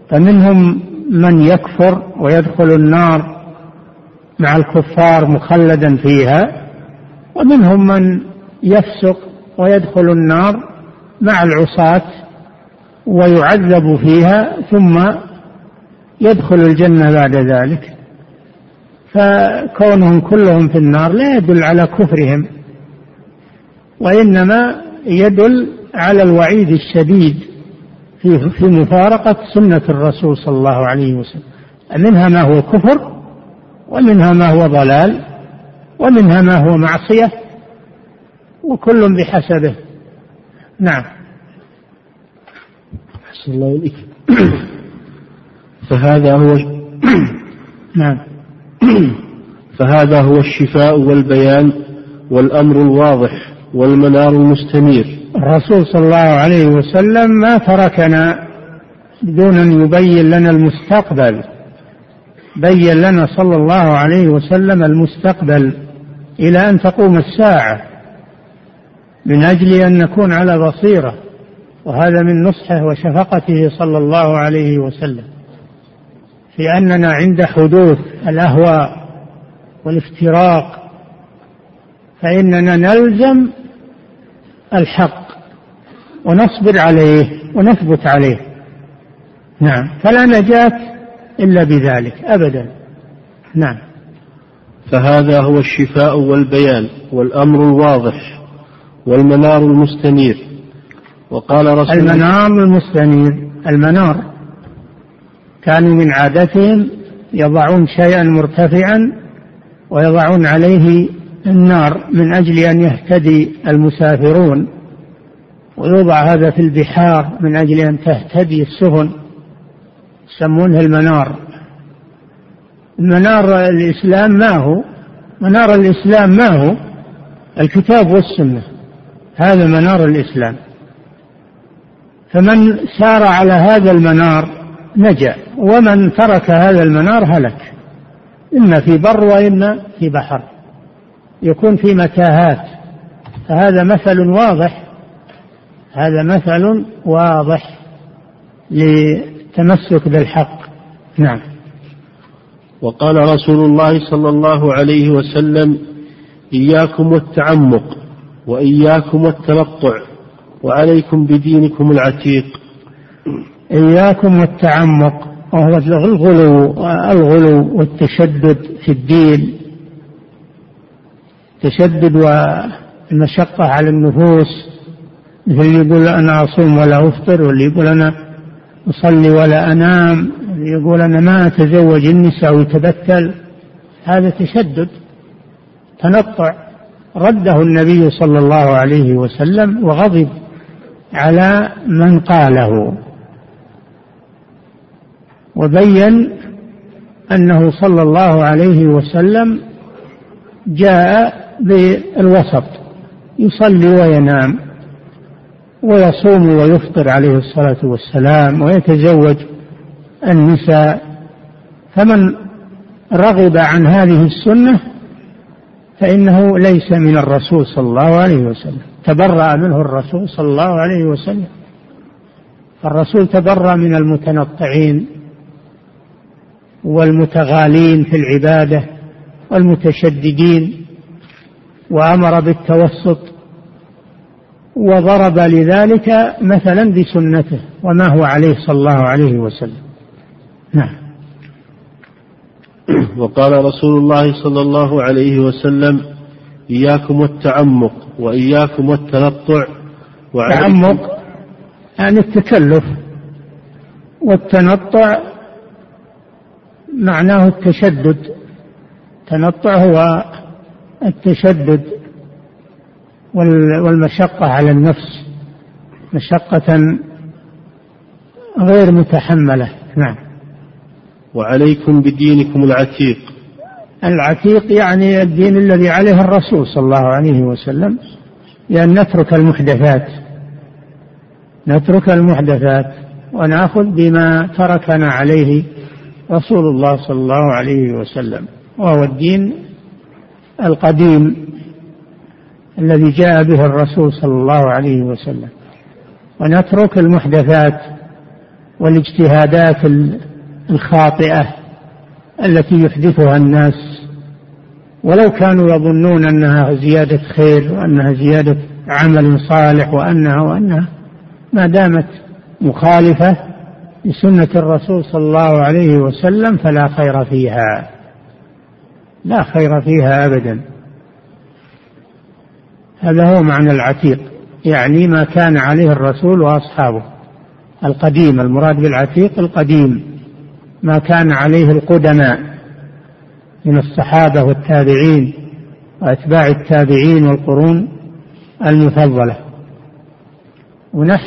فمنهم من يكفر ويدخل النار مع الكفار مخلدا فيها ومنهم من يفسق ويدخل النار مع العصاة ويعذب فيها ثم يدخل الجنة بعد ذلك. فكونهم كلهم في النار لا يدل على كفرهم وإنما يدل على الوعيد الشديد. في في مفارقة سنة الرسول صلى الله عليه وسلم. منها ما هو كفر ومنها ما هو ضلال ومنها ما هو معصية وكل بحسبه. نعم. أحسن الله إليك. فهذا هو نعم. فهذا هو الشفاء والبيان والأمر الواضح والمنار المستنير. الرسول صلى الله عليه وسلم ما تركنا بدون أن يبين لنا المستقبل بين لنا صلى الله عليه وسلم المستقبل إلى أن تقوم الساعة من أجل أن نكون على بصيرة وهذا من نصحه وشفقته صلى الله عليه وسلم. في أننا عند حدوث الأهواء والافتراق فإننا نلزم الحق. ونصبر عليه ونثبت عليه. نعم. فلا نجاة إلا بذلك أبدا. نعم. فهذا هو الشفاء والبيان والأمر الواضح والمنار المستنير. وقال رسول المنار المستنير المنار. كانوا من عادتهم يضعون شيئا مرتفعا ويضعون عليه النار من أجل أن يهتدي المسافرون. ويوضع هذا في البحار من أجل أن تهتدي السفن. يسمونها المنار. المنار الإسلام ما هو؟ منار الإسلام ما هو؟ الكتاب والسنة. هذا منار الإسلام. فمن سار على هذا المنار نجا ومن ترك هذا المنار هلك. إما في بر وإما في بحر. يكون في متاهات. فهذا مثل واضح. هذا مثل واضح للتمسك بالحق. نعم. وقال رسول الله صلى الله عليه وسلم إياكم والتعمق وإياكم والتنطع وعليكم بدينكم العتيق. إياكم والتعمق وهو الغلو الغلو والتشدد في الدين. تشدد والمشقة على النفوس. مثل اللي يقول أنا أصوم ولا أفطر واللي يقول أنا أصلي ولا أنام واللي يقول أنا ما أتزوج النساء ويتبتل هذا تشدد تنطع رده النبي صلى الله عليه وسلم وغضب على من قاله. وبين أنه صلى الله عليه وسلم جاء بالوسط يصلي وينام. ويصوم ويفطر عليه الصلاة والسلام ويتزوج النساء. فمن رغب عن هذه السنة فإنه ليس من الرسول صلى الله عليه وسلم. تبرأ منه الرسول صلى الله عليه وسلم. الرسول تبرأ من المتنطعين والمتغالين في العبادة والمتشددين وأمر بالتوسط وضرب لذلك مثلا بسنته وما هو عليه صلى الله عليه وسلم. نعم. وقال رسول الله صلى الله عليه وسلم إياكم والتعمق وإياكم والتنطع التعمق يعني التكلف. والتنطع معناه التشدد. التنطع هو التشدد. والمشقة على النفس مشقة غير متحملة. نعم. وعليكم بدينكم العتيق. العتيق يعني الدين الذي عليه الرسول صلى الله عليه وسلم لأن نترك المحدثات. نترك المحدثات ونأخذ بما تركنا عليه رسول الله صلى الله عليه وسلم وهو الدين القديم. الذي جاء به الرسول صلى الله عليه وسلم. ونترك المحدثات والاجتهادات الخاطئة التي يحدثها الناس. ولو كانوا يظنون أنها زيادة خير وأنها زيادة عمل صالح وانها وأنها ما دامت مخالفة لسنة الرسول صلى الله عليه وسلم فلا خير فيها. لا خير فيها ابدا. هذا هو معنى العتيق يعني ما كان عليه الرسول وأصحابه. القديم المراد بالعتيق القديم. ما كان عليه القدماء من الصحابة والتابعين وأتباع التابعين والقرون المفضلة.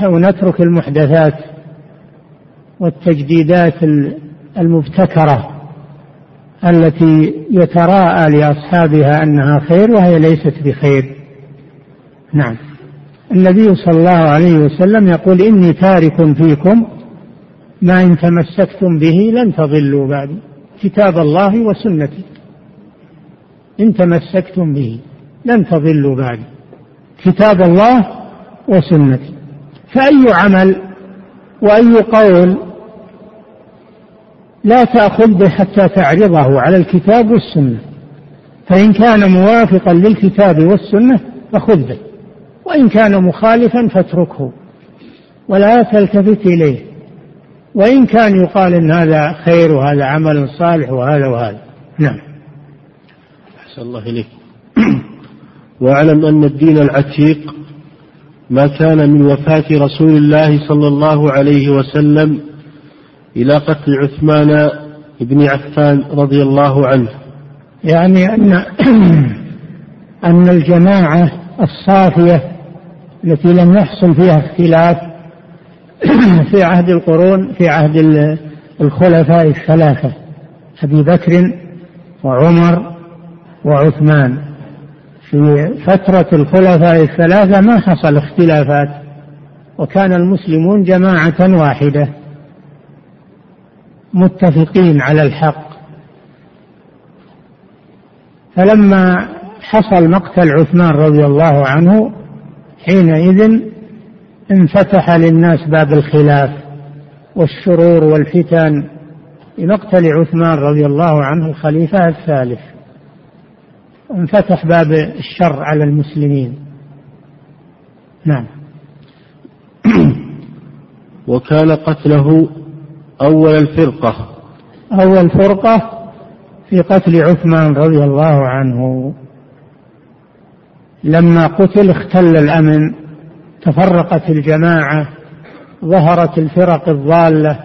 ونترك المحدثات والتجديدات المبتكرة التي يتراءى لأصحابها أنها خير وهي ليست بخير. نعم. النبي صلى الله عليه وسلم يقول إني تارك فيكم ما إن تمسكتم به لن تضلوا بعد كتاب الله وسنتي. إن تمسكتم به لن تضلوا بعد كتاب الله وسنتي. فأي عمل وأي قول لا تأخذ به حتى تعرضه على الكتاب والسنة. فإن كان موافقا للكتاب والسنة فخذ به. وإن كان مخالفا فاتركه ولا تلتفت إليه. وإن كان يقال إن هذا خير وهذا عمل صالح وهذا وهذا. نعم. أحسن الله إليك. واعلم أن الدين العتيق ما كان من وفاة رسول الله صلى الله عليه وسلم إلى قتل عثمان بن عفان رضي الله عنه. يعني أن أن الجماعة الصافية التي لم يحصل فيها اختلاف في عهد القرون في عهد الخلفاء الثلاثة أبي بكر وعمر وعثمان. في فترة الخلفاء الثلاثة ما حصل اختلافات وكان المسلمون جماعة واحدة متفقين على الحق. فلما حصل مقتل عثمان رضي الله عنه حينئذ انفتح للناس باب الخلاف والشرور والفتن بمقتل عثمان رضي الله عنه الخليفة الثالث. انفتح باب الشر على المسلمين. نعم. وكان قتله أول الفرقة. أول فرقة في قتل عثمان رضي الله عنه. لما قتل اختل الأمن تفرقت الجماعة ظهرت الفرق الضالة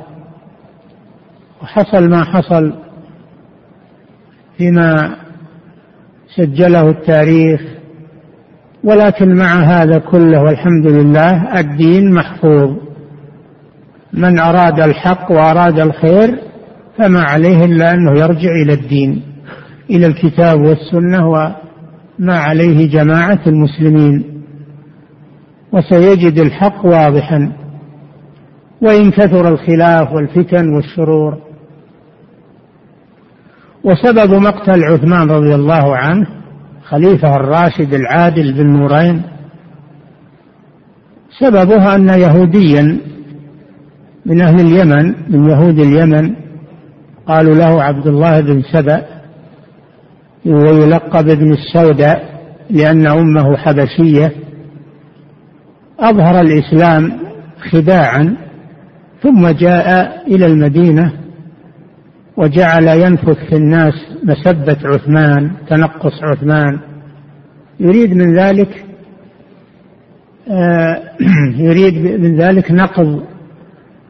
وحصل ما حصل فيما سجله التاريخ ولكن مع هذا كله والحمد لله الدين محفوظ. من أراد الحق وأراد الخير فما عليه إلا أنه يرجع إلى الدين إلى الكتاب والسنة وما عليه جماعة المسلمين وسيجد الحق واضحا وإن كثر الخلاف والفتن والشرور. وسبب مقتل عثمان رضي الله عنه خليفة الراشد العادل بالنورين سببها أن يهوديا من أهل اليمن من يهود اليمن قالوا له عبد الله بن سبأ ويلقب ابن السوداء لأن أمه حبشية. أظهر الإسلام خداعا ثم جاء إلى المدينة وجعل ينفث في الناس مسبة عثمان تنقص عثمان. يريد من ذلك آه، يريد من ذلك نقض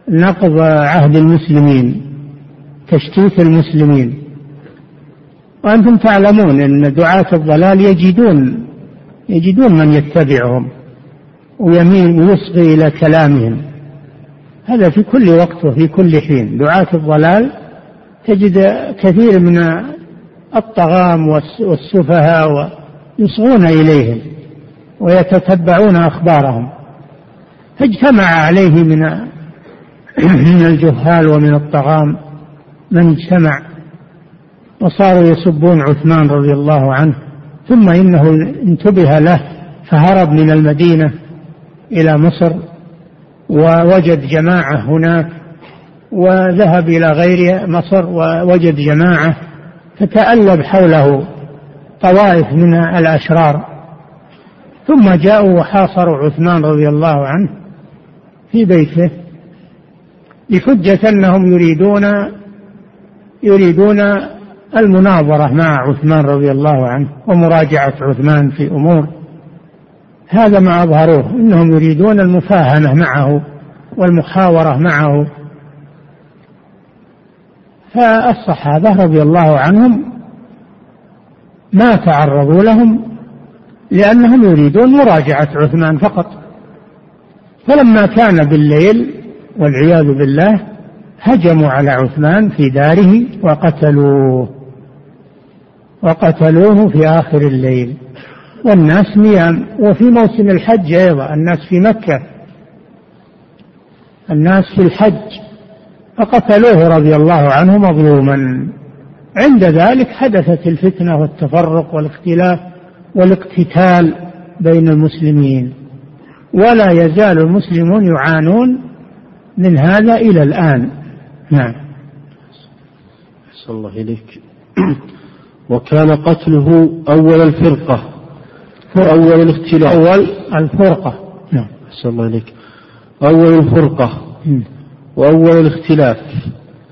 نقض عهد المسلمين تشتيت المسلمين. وأنتم تعلمون أن دعاة الضلال يجدون يجدون من يتبعهم ويميل ويصغي إلى كلامهم. هذا في كل وقت وفي كل حين. دعاة الضلال تجد كثير من الطغام والسفهاء يصغون إليهم ويتتبعون أخبارهم. فاجتمع عليه من من الجهال ومن الطغام من اجتمع وصاروا يسبون عثمان رضي الله عنه ثم إنه انتبه له فهرب من المدينة إلى مصر ووجد جماعة هناك وذهب إلى غير مصر ووجد جماعة فتألب حوله طوائف من الأشرار. ثم جاءوا وحاصروا عثمان رضي الله عنه في بيته بحجة أنهم يريدون يريدون المناظرة مع عثمان رضي الله عنه ومراجعة عثمان في أمور. هذا ما أظهروه إنهم يريدون المفاهمة معه والمحاورة معه. فالصحابة رضي الله عنهم ما تعرضوا لهم لأنهم يريدون مراجعة عثمان فقط. فلما كان بالليل والعياذ بالله هجموا على عثمان في داره وقتلوه. وقتلوه في آخر الليل. والناس نيام. وفي موسم الحج أيضا. الناس في مكة. الناس في الحج. فقتلوه رضي الله عنه مظلوما. عند ذلك حدثت الفتنة والتفرق والاختلاف والاقتتال بين المسلمين. ولا يزال المسلمون يعانون من هذا إلى الآن. نعم. الله إليك. وكان قتله أول الفرقة أول الاختلاف. أول الفرقة. نعم. صلى الله إليك أول الفرقة. وأول الاختلاف.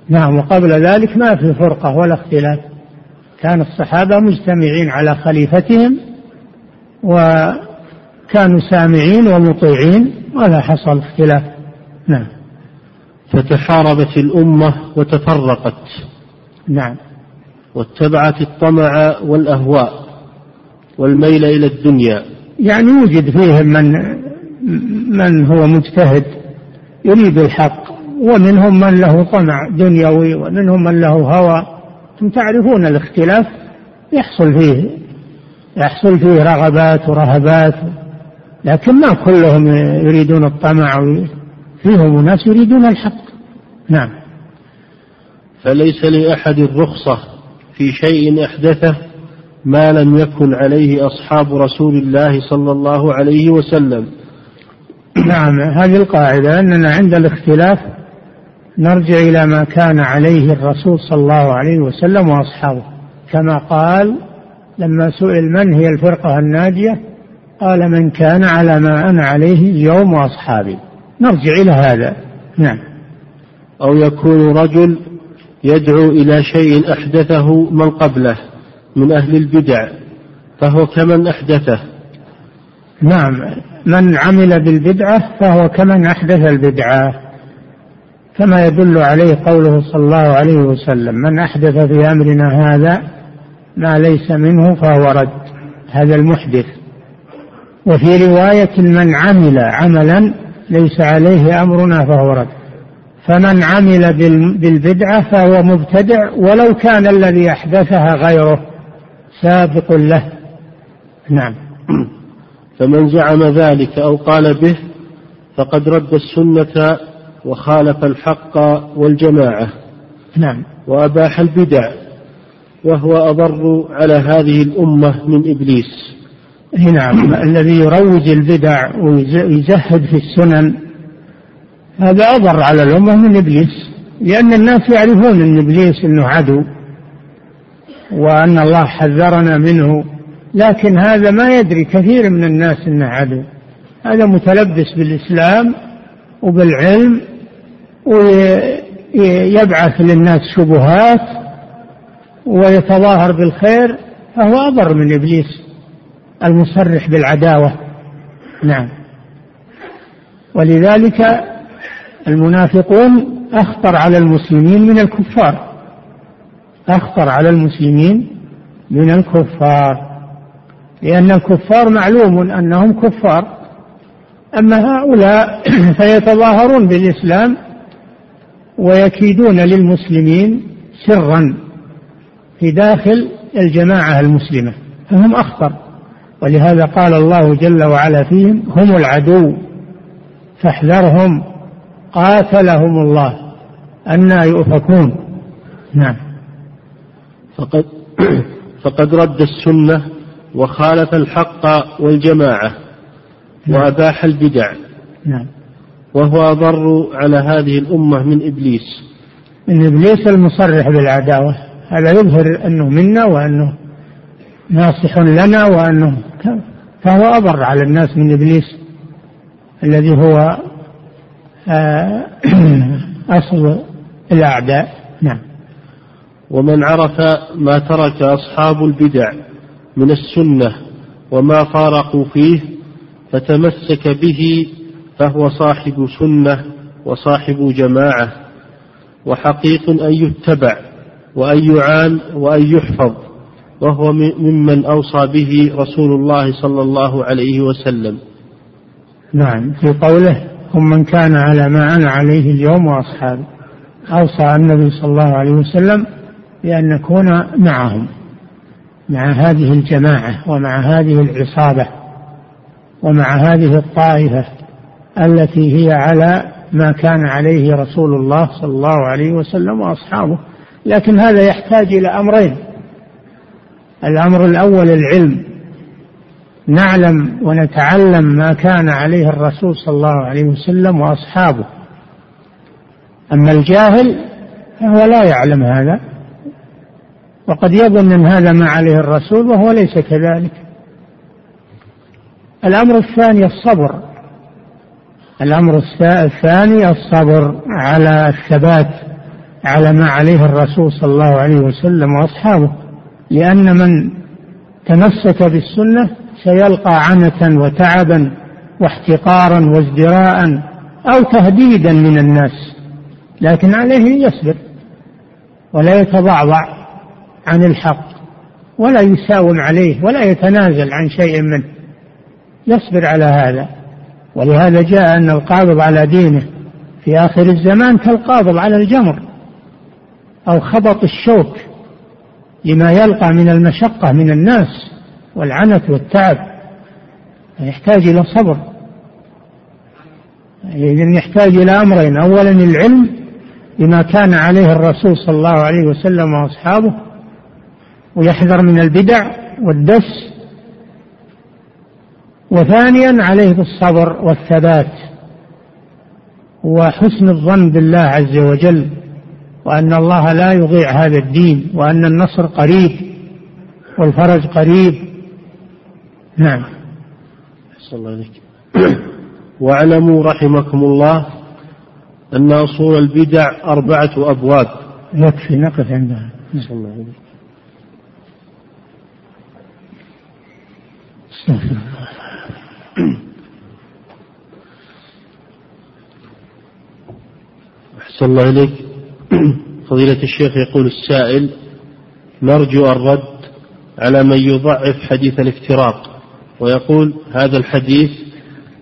نعم وقبل ذلك ما في فرقة ولا اختلاف. كان الصحابة مجتمعين على خليفتهم وكانوا سامعين ومطيعين ولا حصل اختلاف. نعم. فتحاربت الأمة وتفرقت. نعم. واتبعت الطمع والأهواء والميل إلى الدنيا. يعني يوجد فيهم من من هو مجتهد يريد الحق ومنهم من له طمع دنيوي ومنهم من له هوى. أنتم تعرفون الاختلاف يحصل فيه يحصل فيه رغبات ورهبات لكن ما كلهم يريدون الطمع فيهم ناس يريدون الحق. نعم. فليس لأحد رخصة في شيء أحدثه ما لم يكن عليه أصحاب رسول الله صلى الله عليه وسلم. نعم هذه القاعدة أننا عند الاختلاف نرجع إلى ما كان عليه الرسول صلى الله عليه وسلم وأصحابه. كما قال لما سئل من هي الفرقة الناجية؟ قال من كان على ما أنا عليه اليوم وأصحابي. نرجع إلى هذا. نعم. أو يكون رجل يدعو إلى شيء أحدثه من قبله من أهل البدع فهو كمن أحدثه. نعم من عمل بالبدعة فهو كمن أحدث البدعة. كما يدل عليه قوله صلى الله عليه وسلم من أحدث في أمرنا هذا ما ليس منه فهو رد. هذا المحدث. وفي رواية من عمل عملا ليس عليه أمرنا فهو رد. فمن عمل بالبدعة فهو مبتدع ولو كان الذي أحدثها غيره سابق له. نعم. فمن زعم ذلك أو قال به فقد رد السنة وخالف الحق والجماعة. نعم. وأباح البدع وهو أضر على هذه الأمة من إبليس. نعم. الذي يروج البدع ويزهد في السنن هذا أضر على الأمة من إبليس لأن الناس يعرفون أن إبليس أنه عدو وأن الله حذرنا منه لكن هذا ما يدري كثير من الناس أنه عدو. هذا متلبس بالإسلام وبالعلم ويبعث للناس شبهات ويتظاهر بالخير فهو أضر من إبليس المصرح بالعداوة. نعم. ولذلك المنافقون أخطر على المسلمين من الكفار. أخطر على المسلمين من الكفار. لأن الكفار معلوم أنهم كفار. أما هؤلاء فيتظاهرون بالإسلام ويكيدون للمسلمين سرا في داخل الجماعة المسلمة. فهم أخطر. ولهذا قال الله جل وعلا فيهم هم العدو فاحذرهم. قاتلهم الله. أنا يؤفكون. نعم. فقد فقد رد السنة وخالف الحق والجماعة نعم. وأباح البدع. نعم. وهو أضر على هذه الأمة من إبليس. من إبليس المصرح بالعداوة. هذا يظهر أنه منا وأنه ناصح لنا وأنه فهو أضر على الناس من إبليس الذي هو أصل الأعداء. نعم. ومن عرف ما ترك أصحاب البدع من السنة وما فارقوا فيه فتمسك به فهو صاحب سنة وصاحب جماعة وحقيق أن يتبع وأن يعان وأن يحفظ وهو ممن أوصى به رسول الله صلى الله عليه وسلم. نعم. في قوله من كان على ما أنا عليه اليوم وأصحابي أوصى النبي صلى الله عليه وسلم بأن نكون معهم مع هذه الجماعة ومع هذه العصابة ومع هذه الطائفة التي هي على ما كان عليه رسول الله صلى الله عليه وسلم وأصحابه. لكن هذا يحتاج إلى أمرين. الأمر الأول العلم. نعلم ونتعلم ما كان عليه الرسول صلى الله عليه وسلم وأصحابه. أما الجاهل فهو لا يعلم هذا وقد يظن أن هذا ما عليه الرسول وهو ليس كذلك. الأمر الثاني الصبر. الأمر الثاني الصبر على الثبات على ما عليه الرسول صلى الله عليه وسلم وأصحابه لأن من تمسك بالسنة سيلقى عنة وتعبا واحتقارا وازدراء أو تهديدا من الناس لكن عليه يصبر ولا يتضعضع عن الحق ولا يساوم عليه ولا يتنازل عن شيء منه يصبر على هذا. ولهذا جاء أن القابض على دينه في آخر الزمان كالقابض على الجمر أو خبط الشوك لما يلقى من المشقة من الناس. والعنت والتعب يحتاج إلى صبر. إذن يحتاج إلى أمرين أولا العلم بما كان عليه الرسول صلى الله عليه وسلم وأصحابه ويحذر من البدع والدس وثانيا عليه بالصبر والثبات وحسن الظن بالله عز وجل وأن الله لا يضيع هذا الدين وأن النصر قريب والفرج قريب. نعم. صلى الله عليك واعلموا رحمكم الله أن أصول البدع أربعة أبواب. يكفي نقف عندها. صلى الله عليه أحسن الله إليك. فضيلة الشيخ يقول السائل نرجو الرد على من يضعف حديث الافتراق. ويقول هذا الحديث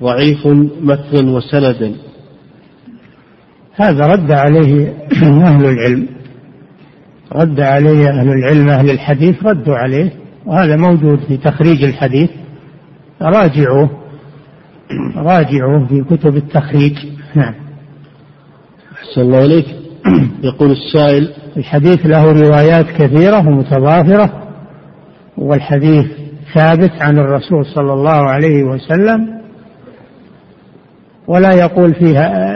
ضعيف متنا وسندا هذا رد عليه أهل العلم. رد عليه أهل العلم أهل الحديث ردوا عليه وهذا موجود في تخريج الحديث. راجعوه راجعوه في كتب التخريج. نعم. أحسن الله إليك. يقول السائل الحديث له روايات كثيرة ومتضافرة والحديث ثابت عن الرسول صلى الله عليه وسلم ولا يقول فيها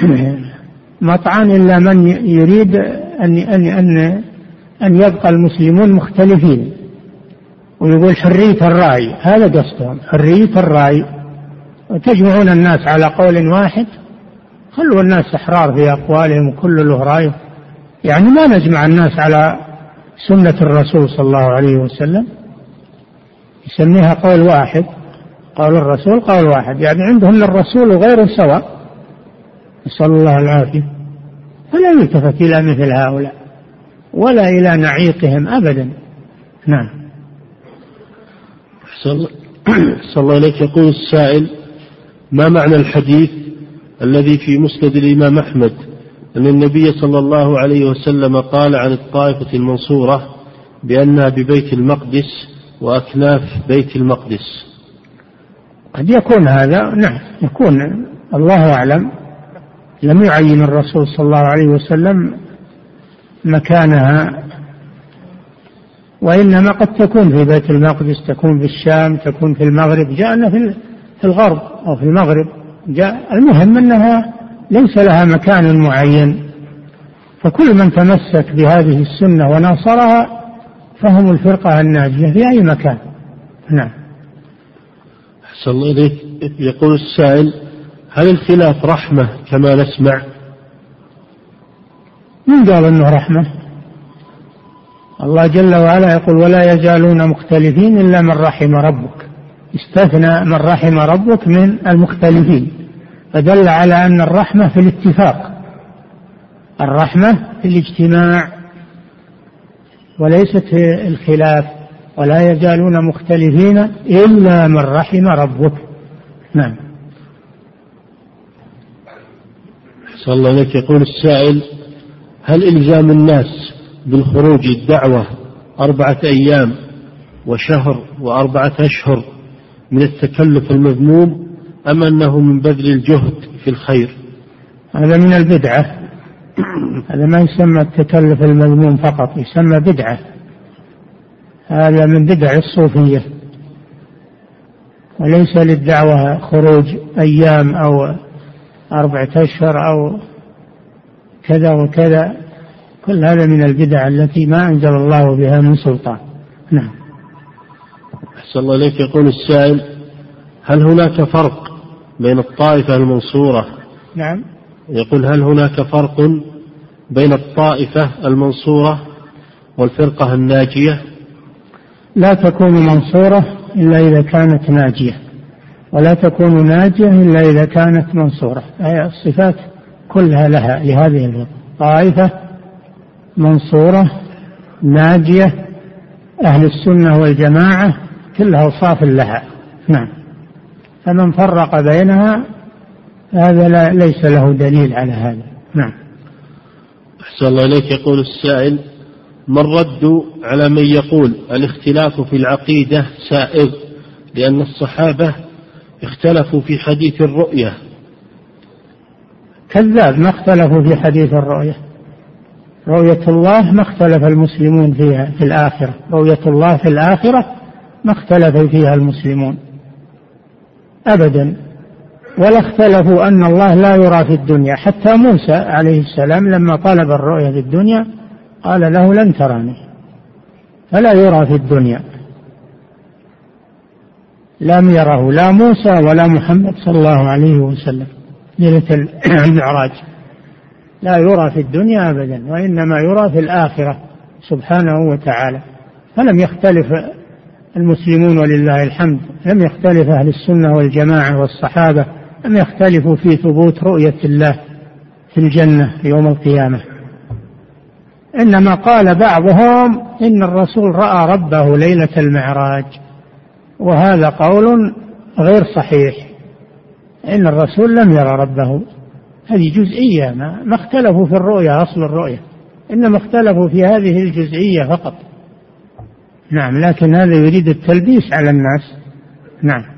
مطعن إلا من يريد أن أن أن أن يبقى المسلمون مختلفين. ويقول حرية الرأي هذا قصدهم حرية الرأي. وتجمعون الناس على قول واحد خلوا الناس أحرار في أقوالهم وكل له رأي. يعني ما نجمع الناس على سنة الرسول صلى الله عليه وسلم. يسميها قول واحد قول الرسول قول واحد يعني عندهم الرسول وغيره سواء. نسأل الله العافية. فلا يلتفت إلى مثل هؤلاء ولا إلى نعيقهم أبدا. نعم. صلى الله. عليك يقول السائل ما معنى الحديث الذي في مسند الإمام أحمد أن النبي صلى الله عليه وسلم قال عن الطائفة المنصورة بأنها ببيت المقدس وأكناف بيت المقدس. قد يكون هذا نعم يكون الله أعلم. لم يعين الرسول صلى الله عليه وسلم مكانها وإنما قد تكون في بيت المقدس تكون في الشام تكون في المغرب. جاءنا في الغرب أو في المغرب جاء المهم أنها ليس لها مكان معين. فكل من تمسك بهذه السنة وناصرها فهم الفرقة الناجية في أي مكان. نعم. أحسن الله إليك. يقول السائل هل الخلاف رحمة كما نسمع؟ من قال أنه رحمة؟ الله جل وعلا يقول ولا يزالون مختلفين إلا من رحم ربك. استثنى من رحم ربك من المختلفين. فدل على أن الرحمة في الاتفاق. الرحمة في الاجتماع. وليست الخلاف ولا يزالون مختلفين إلا من رحم ربك. نعم. صلى الله عليك يقول السائل هل إلزام الناس بالخروج الدعوة أربعة أيام وشهر وأربعة أشهر من التكلف المذموم أم أنه من بذل الجهد في الخير؟ هذا من البدعة. هذا ما يسمى التكلف المذموم فقط يسمى بدعة. هذا من بدع الصوفية. وليس للدعوة خروج أيام أو أربعة أشهر أو كذا وكذا. كل هذا من البدع التي ما أنزل الله بها من سلطان. نعم. أحسن الله إليك. يقول السائل هل هناك فرق بين الطائفة المنصورة نعم. يقول هل هناك فرق بين الطائفة المنصورة والفرقة الناجية؟ لا تكون منصورة إلا إذا كانت ناجية ولا تكون ناجية إلا إذا كانت منصورة. أي الصفات كلها لها لهذه الطائفة منصورة ناجية أهل السنة والجماعة كلها أوصاف لها. نعم. فمن فرق بينها هذا ليس له دليل على هذا. نعم. أحسن الله إليك. يقول السائل ما الرد على من يقول الاختلاف في العقيدة سائغ؟ لأن الصحابة اختلفوا في حديث الرؤية. كذاب ما اختلفوا في حديث الرؤية. رؤية الله ما اختلف المسلمون فيها في الآخرة. رؤية الله في الآخرة ما اختلف فيها المسلمون. أبدا. ولا اختلفوا أن الله لا يرى في الدنيا. حتى موسى عليه السلام لما طلب الرؤية في الدنيا قال له لن تراني فلا يرى في الدنيا. لم يره لا موسى ولا محمد صلى الله عليه وسلم. ليلة المعراج. لا يرى في الدنيا أبدا وإنما يرى في الآخرة سبحانه وتعالى. فلم يختلف المسلمون ولله الحمد لم يختلف أهل السنة والجماعة والصحابة. لم يختلفوا في ثبوت رؤية الله في الجنة يوم القيامة؟ إنما قال بعضهم إن الرسول رأى ربه ليلة المعراج وهذا قول غير صحيح. إن الرسول لم يرى ربه. هذه جزئية ما, ما اختلفوا في الرؤية أصل الرؤية. إنما اختلفوا في هذه الجزئية فقط. نعم لكن هذا يريد التلبيس على الناس. نعم.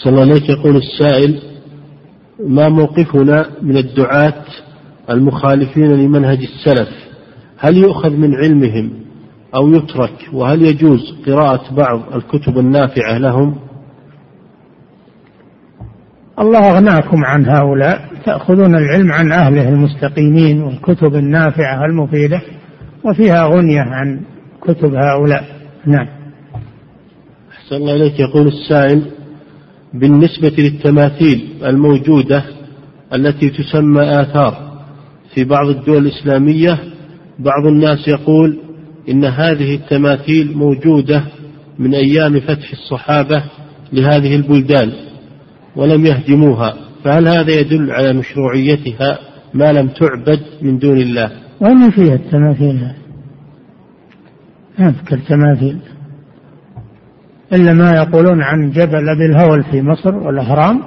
أحسن الله إليك يقول السائل ما موقفنا من الدعاة المخالفين لمنهج السلف؟ هل يؤخذ من علمهم أو يترك؟ وهل يجوز قراءة بعض الكتب النافعة لهم؟ الله أغناكم عن هؤلاء تأخذون العلم عن أهله المستقيمين والكتب النافعة المفيدة وفيها غنية عن كتب هؤلاء. نعم. أحسن الله إليك. يقول السائل بالنسبة للتماثيل الموجودة التي تسمى آثار. في بعض الدول الإسلامية بعض الناس يقول إن هذه التماثيل موجودة من أيام فتح الصحابة لهذه البلدان ولم يهدموها. فهل هذا يدل على مشروعيتها ما لم تعبد من دون الله؟ وين فيها التماثيل؟ ما أذكر تماثيل إلا ما يقولون عن جبل أبي الهول في مصر والأهرام.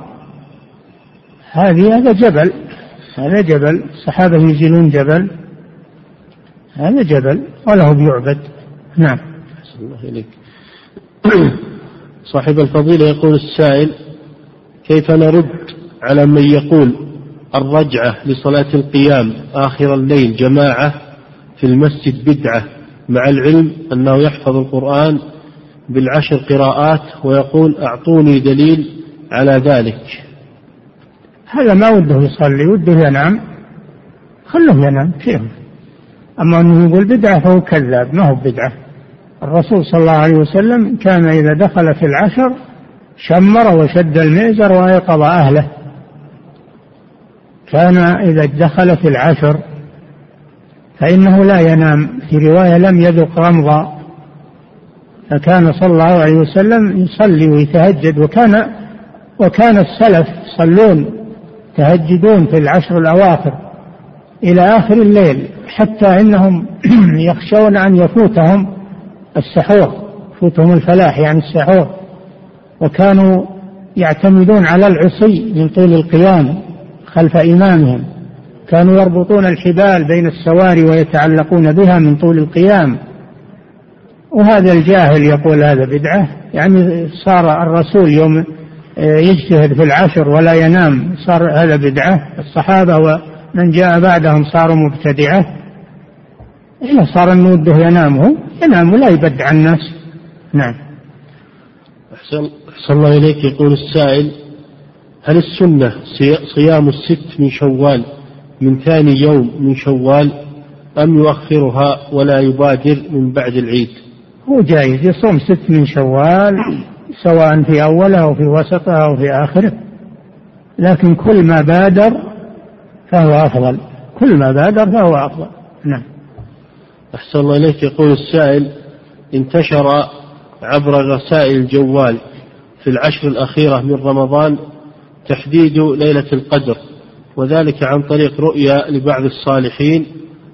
هذه هذا جبل. هذا جبل. الصحابة ينزلون جبل. هذا جبل. وله بيعبد. نعم. الله إليك. صاحب الفضيلة يقول السائل كيف نرد على من يقول الرجعة لصلاة القيام آخر الليل جماعة في المسجد بدعة مع العلم أنه يحفظ القرآن بالعشر قراءات ويقول أعطوني دليل على ذلك. هذا ما وده يصلي وده ينام. خلوه ينام كيف أما أنه يقول بدعة فهو كذاب ما هو بدعة. الرسول صلى الله عليه وسلم كان إذا دخل في العشر شمر وشد المئزر وأيقظ أهله. كان إذا دخل في العشر فإنه لا ينام. في رواية لم يذق رمضا فكان صلى الله عليه وسلم يصلي ويتهجد وكان وكان السلف يصلون يتهجدون في العشر الأواخر إلى آخر الليل حتى إنهم يخشون أن يفوتهم السحور يفوتهم الفلاح يعني السحور. وكانوا يعتمدون على العصي من طول القيام خلف إمامهم. كانوا يربطون الحبال بين السواري ويتعلقون بها من طول القيام. وهذا الجاهل يقول هذا بدعة. يعني صار الرسول يوم يجتهد في العشر ولا ينام صار هذا بدعة. الصحابة ومن جاء بعدهم صاروا مبتدعة. إذا صار المده ينام هو. ينام ولا يبدع الناس. نعم. أحسن, أحسن الله إليك. يقول السائل هل السنة صيام الست من شوال من ثاني يوم من شوال أم يؤخرها ولا يبادر من بعد العيد؟ هو جائز يصوم ست من شوال سواء في أولها أو في وسطها أو في آخره. لكن كل ما بادر فهو أفضل. كل ما بادر فهو أفضل. نعم. أحسن الله إليك. يقول السائل انتشر عبر رسائل الجوال في العشر الأخيرة من رمضان تحديد ليلة القدر وذلك عن طريق رؤيا لبعض الصالحين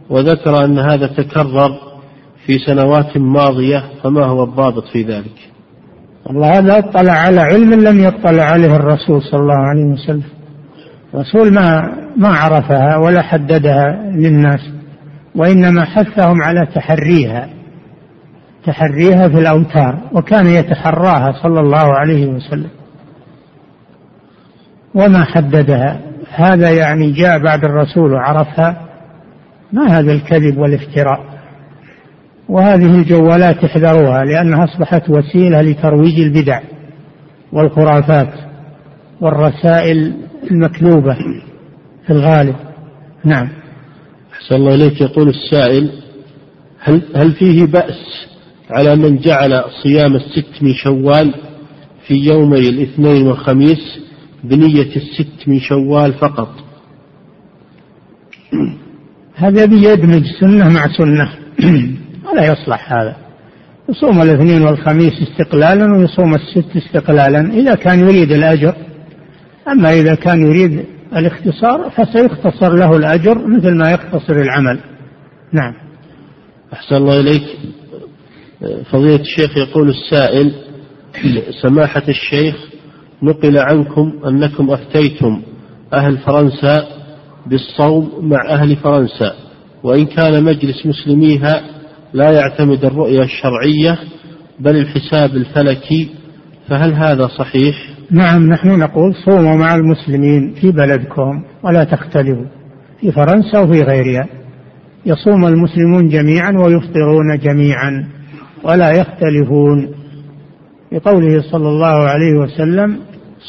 وذكر أن هذا تكرر في سنوات ماضية فما هو الضابط في ذلك؟ الله هذا اطلع على علم لم يطلع عليه الرسول صلى الله عليه وسلم. الرسول ما ما عرفها ولا حددها للناس وإنما حثهم على تحريها تحريها في الأوتار وكان يتحراها صلى الله عليه وسلم. وما حددها هذا يعني جاء بعد الرسول وعرفها ما هذا الكذب والافتراء؟ وهذه الجوالات احذروها لأنها أصبحت وسيلة لترويج البدع والخرافات والرسائل المكذوبة في الغالب. نعم. أحسن الله إليك. يقول السائل هل, هل فيه بأس على من جعل صيام الست من شوال في يومي الاثنين والخميس بنية الست من شوال فقط؟ هذا بيدمج سنة مع سنة. ولا يصلح هذا. يصوم الاثنين والخميس استقلالا ويصوم الست استقلالا إذا كان يريد الأجر. أما إذا كان يريد الاختصار فسيختصر له الأجر مثل ما يختصر العمل. نعم. أحسن الله إليك. فضيلة الشيخ يقول السائل سماحة الشيخ نقل عنكم أنكم أفتيتم أهل فرنسا بالصوم مع أهل فرنسا وإن كان مجلس مسلميها لا يعتمد الرؤية الشرعية بل الحساب الفلكي فهل هذا صحيح؟ نعم نحن نقول صوموا مع المسلمين في بلدكم ولا تختلفوا في فرنسا وفي غيرها. يصوم المسلمون جميعا ويفطرون جميعا ولا يختلفون. لقوله صلى الله عليه وسلم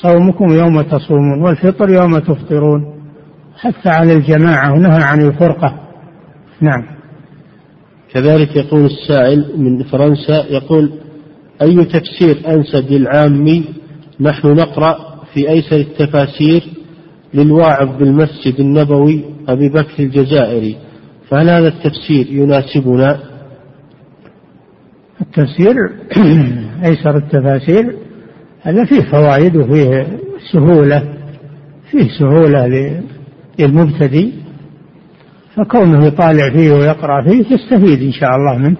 صومكم يوم تصومون والفطر يوم تفطرون حتى على الجماعة ونهى عن الفرقة. نعم. كذلك يقول السائل من فرنسا يقول أي تفسير أنسب للعامي نحن نقرأ في أيسر التفاسير للواعظ بالمسجد النبوي أبي بكر الجزائري فهل هذا التفسير يناسبنا؟ التفسير أيسر التفاسير هذا فيه فوائد وفيه سهولة فيه سهولة للمبتدئ. فكونه يطالع فيه ويقرأ فيه يستفيد إن شاء الله منه.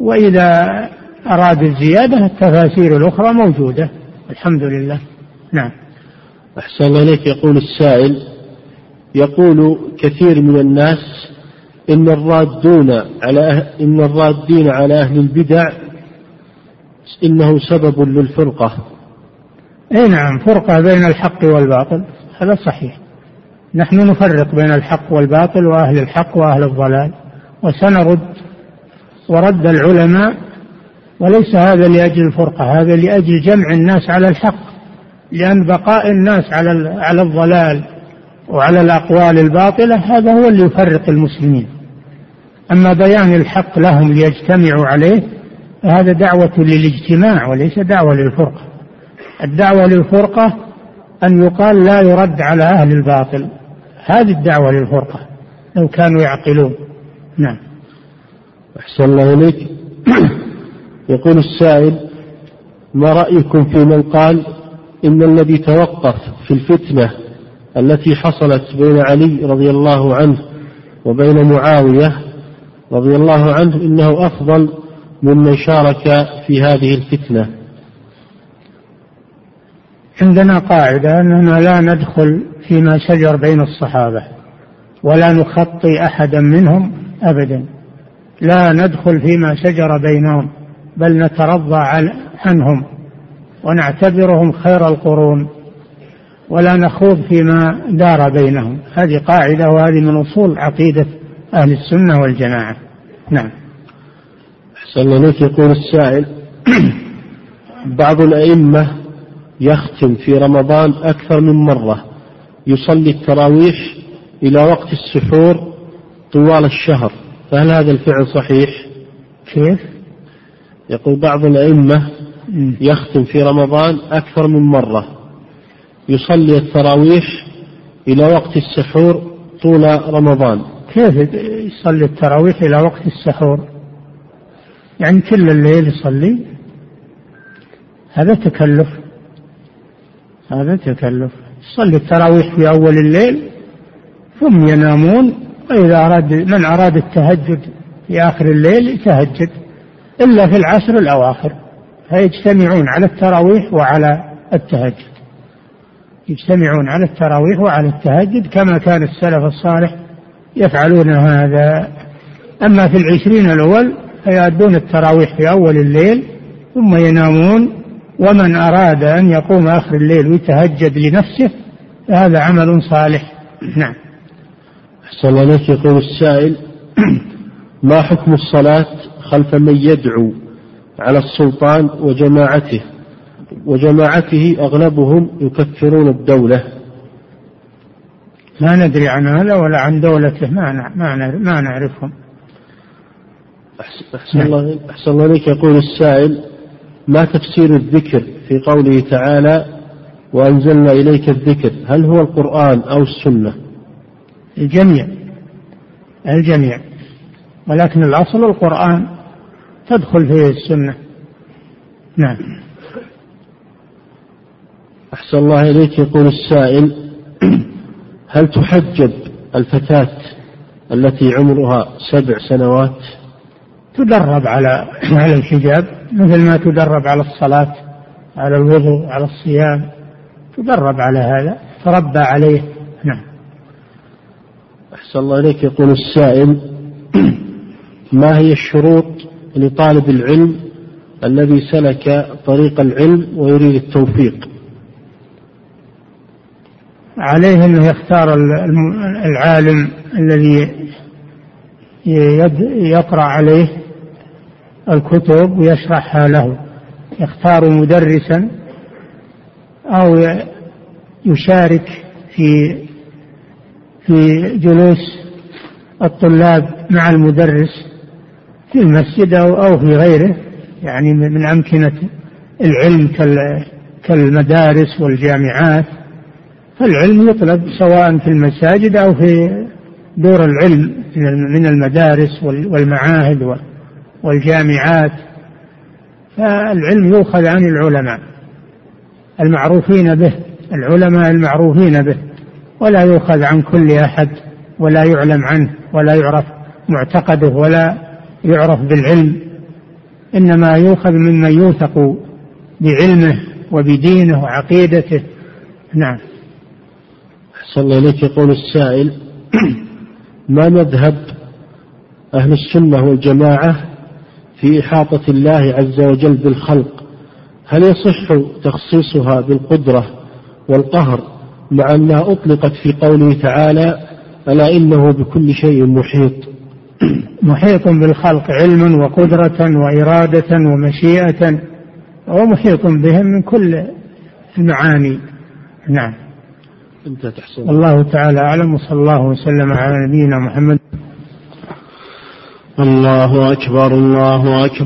وإذا أراد الزيادة التفاسير الأخرى موجودة. الحمد لله. نعم. أحسن الله إليك. يقول السائل يقول كثير من الناس إن الرادون على أهل إن الرادين على أهل البدع إنه سبب للفرقة. أي نعم فرقة بين الحق والباطل. هذا صحيح. نحن نفرق بين الحق والباطل وأهل الحق وأهل الضلال وسنرد ورد العلماء وليس هذا لأجل الفرقة هذا لأجل جمع الناس على الحق لأن بقاء الناس على على الضلال وعلى الأقوال الباطلة هذا هو اللي يفرق المسلمين. أما بيان الحق لهم ليجتمعوا عليه هذا دعوة للاجتماع وليس دعوة للفرقة. الدعوة للفرقة أن يقال لا يرد على أهل الباطل. هذه الدعوة للفرقة لو كانوا يعقلون. نعم. أحسن الله إليك. يقول السائل ما رأيكم في من قال إن الذي توقف في الفتنة التي حصلت بين علي رضي الله عنه وبين معاوية رضي الله عنه إنه أفضل ممن شارك في هذه الفتنة؟ عندنا قاعدة أننا لا ندخل فيما شجر بين الصحابة ولا نخطي أحدا منهم أبدا. لا ندخل فيما شجر بينهم بل نترضى عنهم ونعتبرهم خير القرون ولا نخوض فيما دار بينهم. هذه قاعدة وهذه من أصول عقيدة أهل السنة والجماعة. نعم. أحسن الله يقول السائل بعض الأئمة يختم في رمضان أكثر من مرة. يصلي التراويح إلى وقت السحور طوال الشهر. فهل هذا الفعل صحيح؟ كيف؟ يقول بعض الأئمة يختم في رمضان أكثر من مرة. يصلي التراويح إلى وقت السحور طول رمضان. كيف يصلي التراويح إلى وقت السحور؟ يعني كل الليل يصلي؟ هذا تكلف. هذا تكلف. يصلي التراويح في أول الليل ثم ينامون وإذا أراد من أراد التهجد في آخر الليل يتهجد إلا في العشر الأواخر. فيجتمعون على التراويح وعلى التهجد. يجتمعون على التراويح وعلى التهجد كما كان السلف الصالح يفعلون هذا. أما في العشرين الأول فيؤدون التراويح في أول الليل ثم ينامون ومن أراد أن يقوم آخر الليل ويتهجد لنفسه فهذا عمل صالح. نعم. أحسن الله يقول السائل ما حكم الصلاة خلف من يدعو على السلطان وجماعته؟ وجماعته أغلبهم يكفرون الدولة. ما ندري عن هذا ولا عن دولته ما ما ما نعرفهم. أحسن الله أحسن الله عليك يقول السائل ما تفسير الذكر في قوله تعالى وأنزلنا إليك الذكر هل هو القرآن أو السنة؟ الجميع الجميع ولكن الأصل القرآن تدخل فيه السنة. نعم. أحسن الله إليك يقول السائل هل تحجب الفتاة التي عمرها سبع سنوات؟ تدرب على على الحجاب مثل ما تدرب على الصلاة على الوضوء على الصيام تدرب على هذا تربى عليه. نعم. أحسن الله إليك يقول السائل ما هي الشروط لطالب العلم الذي سلك طريق العلم ويريد التوفيق؟ عليه أنه يختار العالم الذي يقرا عليه الكتب ويشرحها له. يختار مدرسا أو يشارك في في جلوس الطلاب مع المدرس في المسجد أو في غيره يعني من أمكنة العلم كالمدارس والجامعات. فالعلم يطلب سواء في المساجد أو في دور العلم من المدارس والمعاهد والجامعات فالعلم يؤخذ عن العلماء المعروفين به العلماء المعروفين به ولا يؤخذ عن كل أحد ولا يعلم عنه ولا يعرف معتقده ولا يعرف بالعلم. إنما يؤخذ ممن يوثق بعلمه وبدينه وعقيدته. نعم. أحسن الله إليك. يقول السائل ما مذهب أهل السنة والجماعة في إحاطة الله عز وجل بالخلق. هل يصح تخصيصها بالقدرة والقهر مع أنها أطلقت في قوله تعالى ألا إنه بكل شيء محيط محيط بالخلق علما وقدرة وإرادة ومشيئة ومحيط بهم من كل المعاني. نعم. أنت تحسن. الله تعالى أعلم وصلى الله وسلم على نبينا محمد. الله أكبر الله أكبر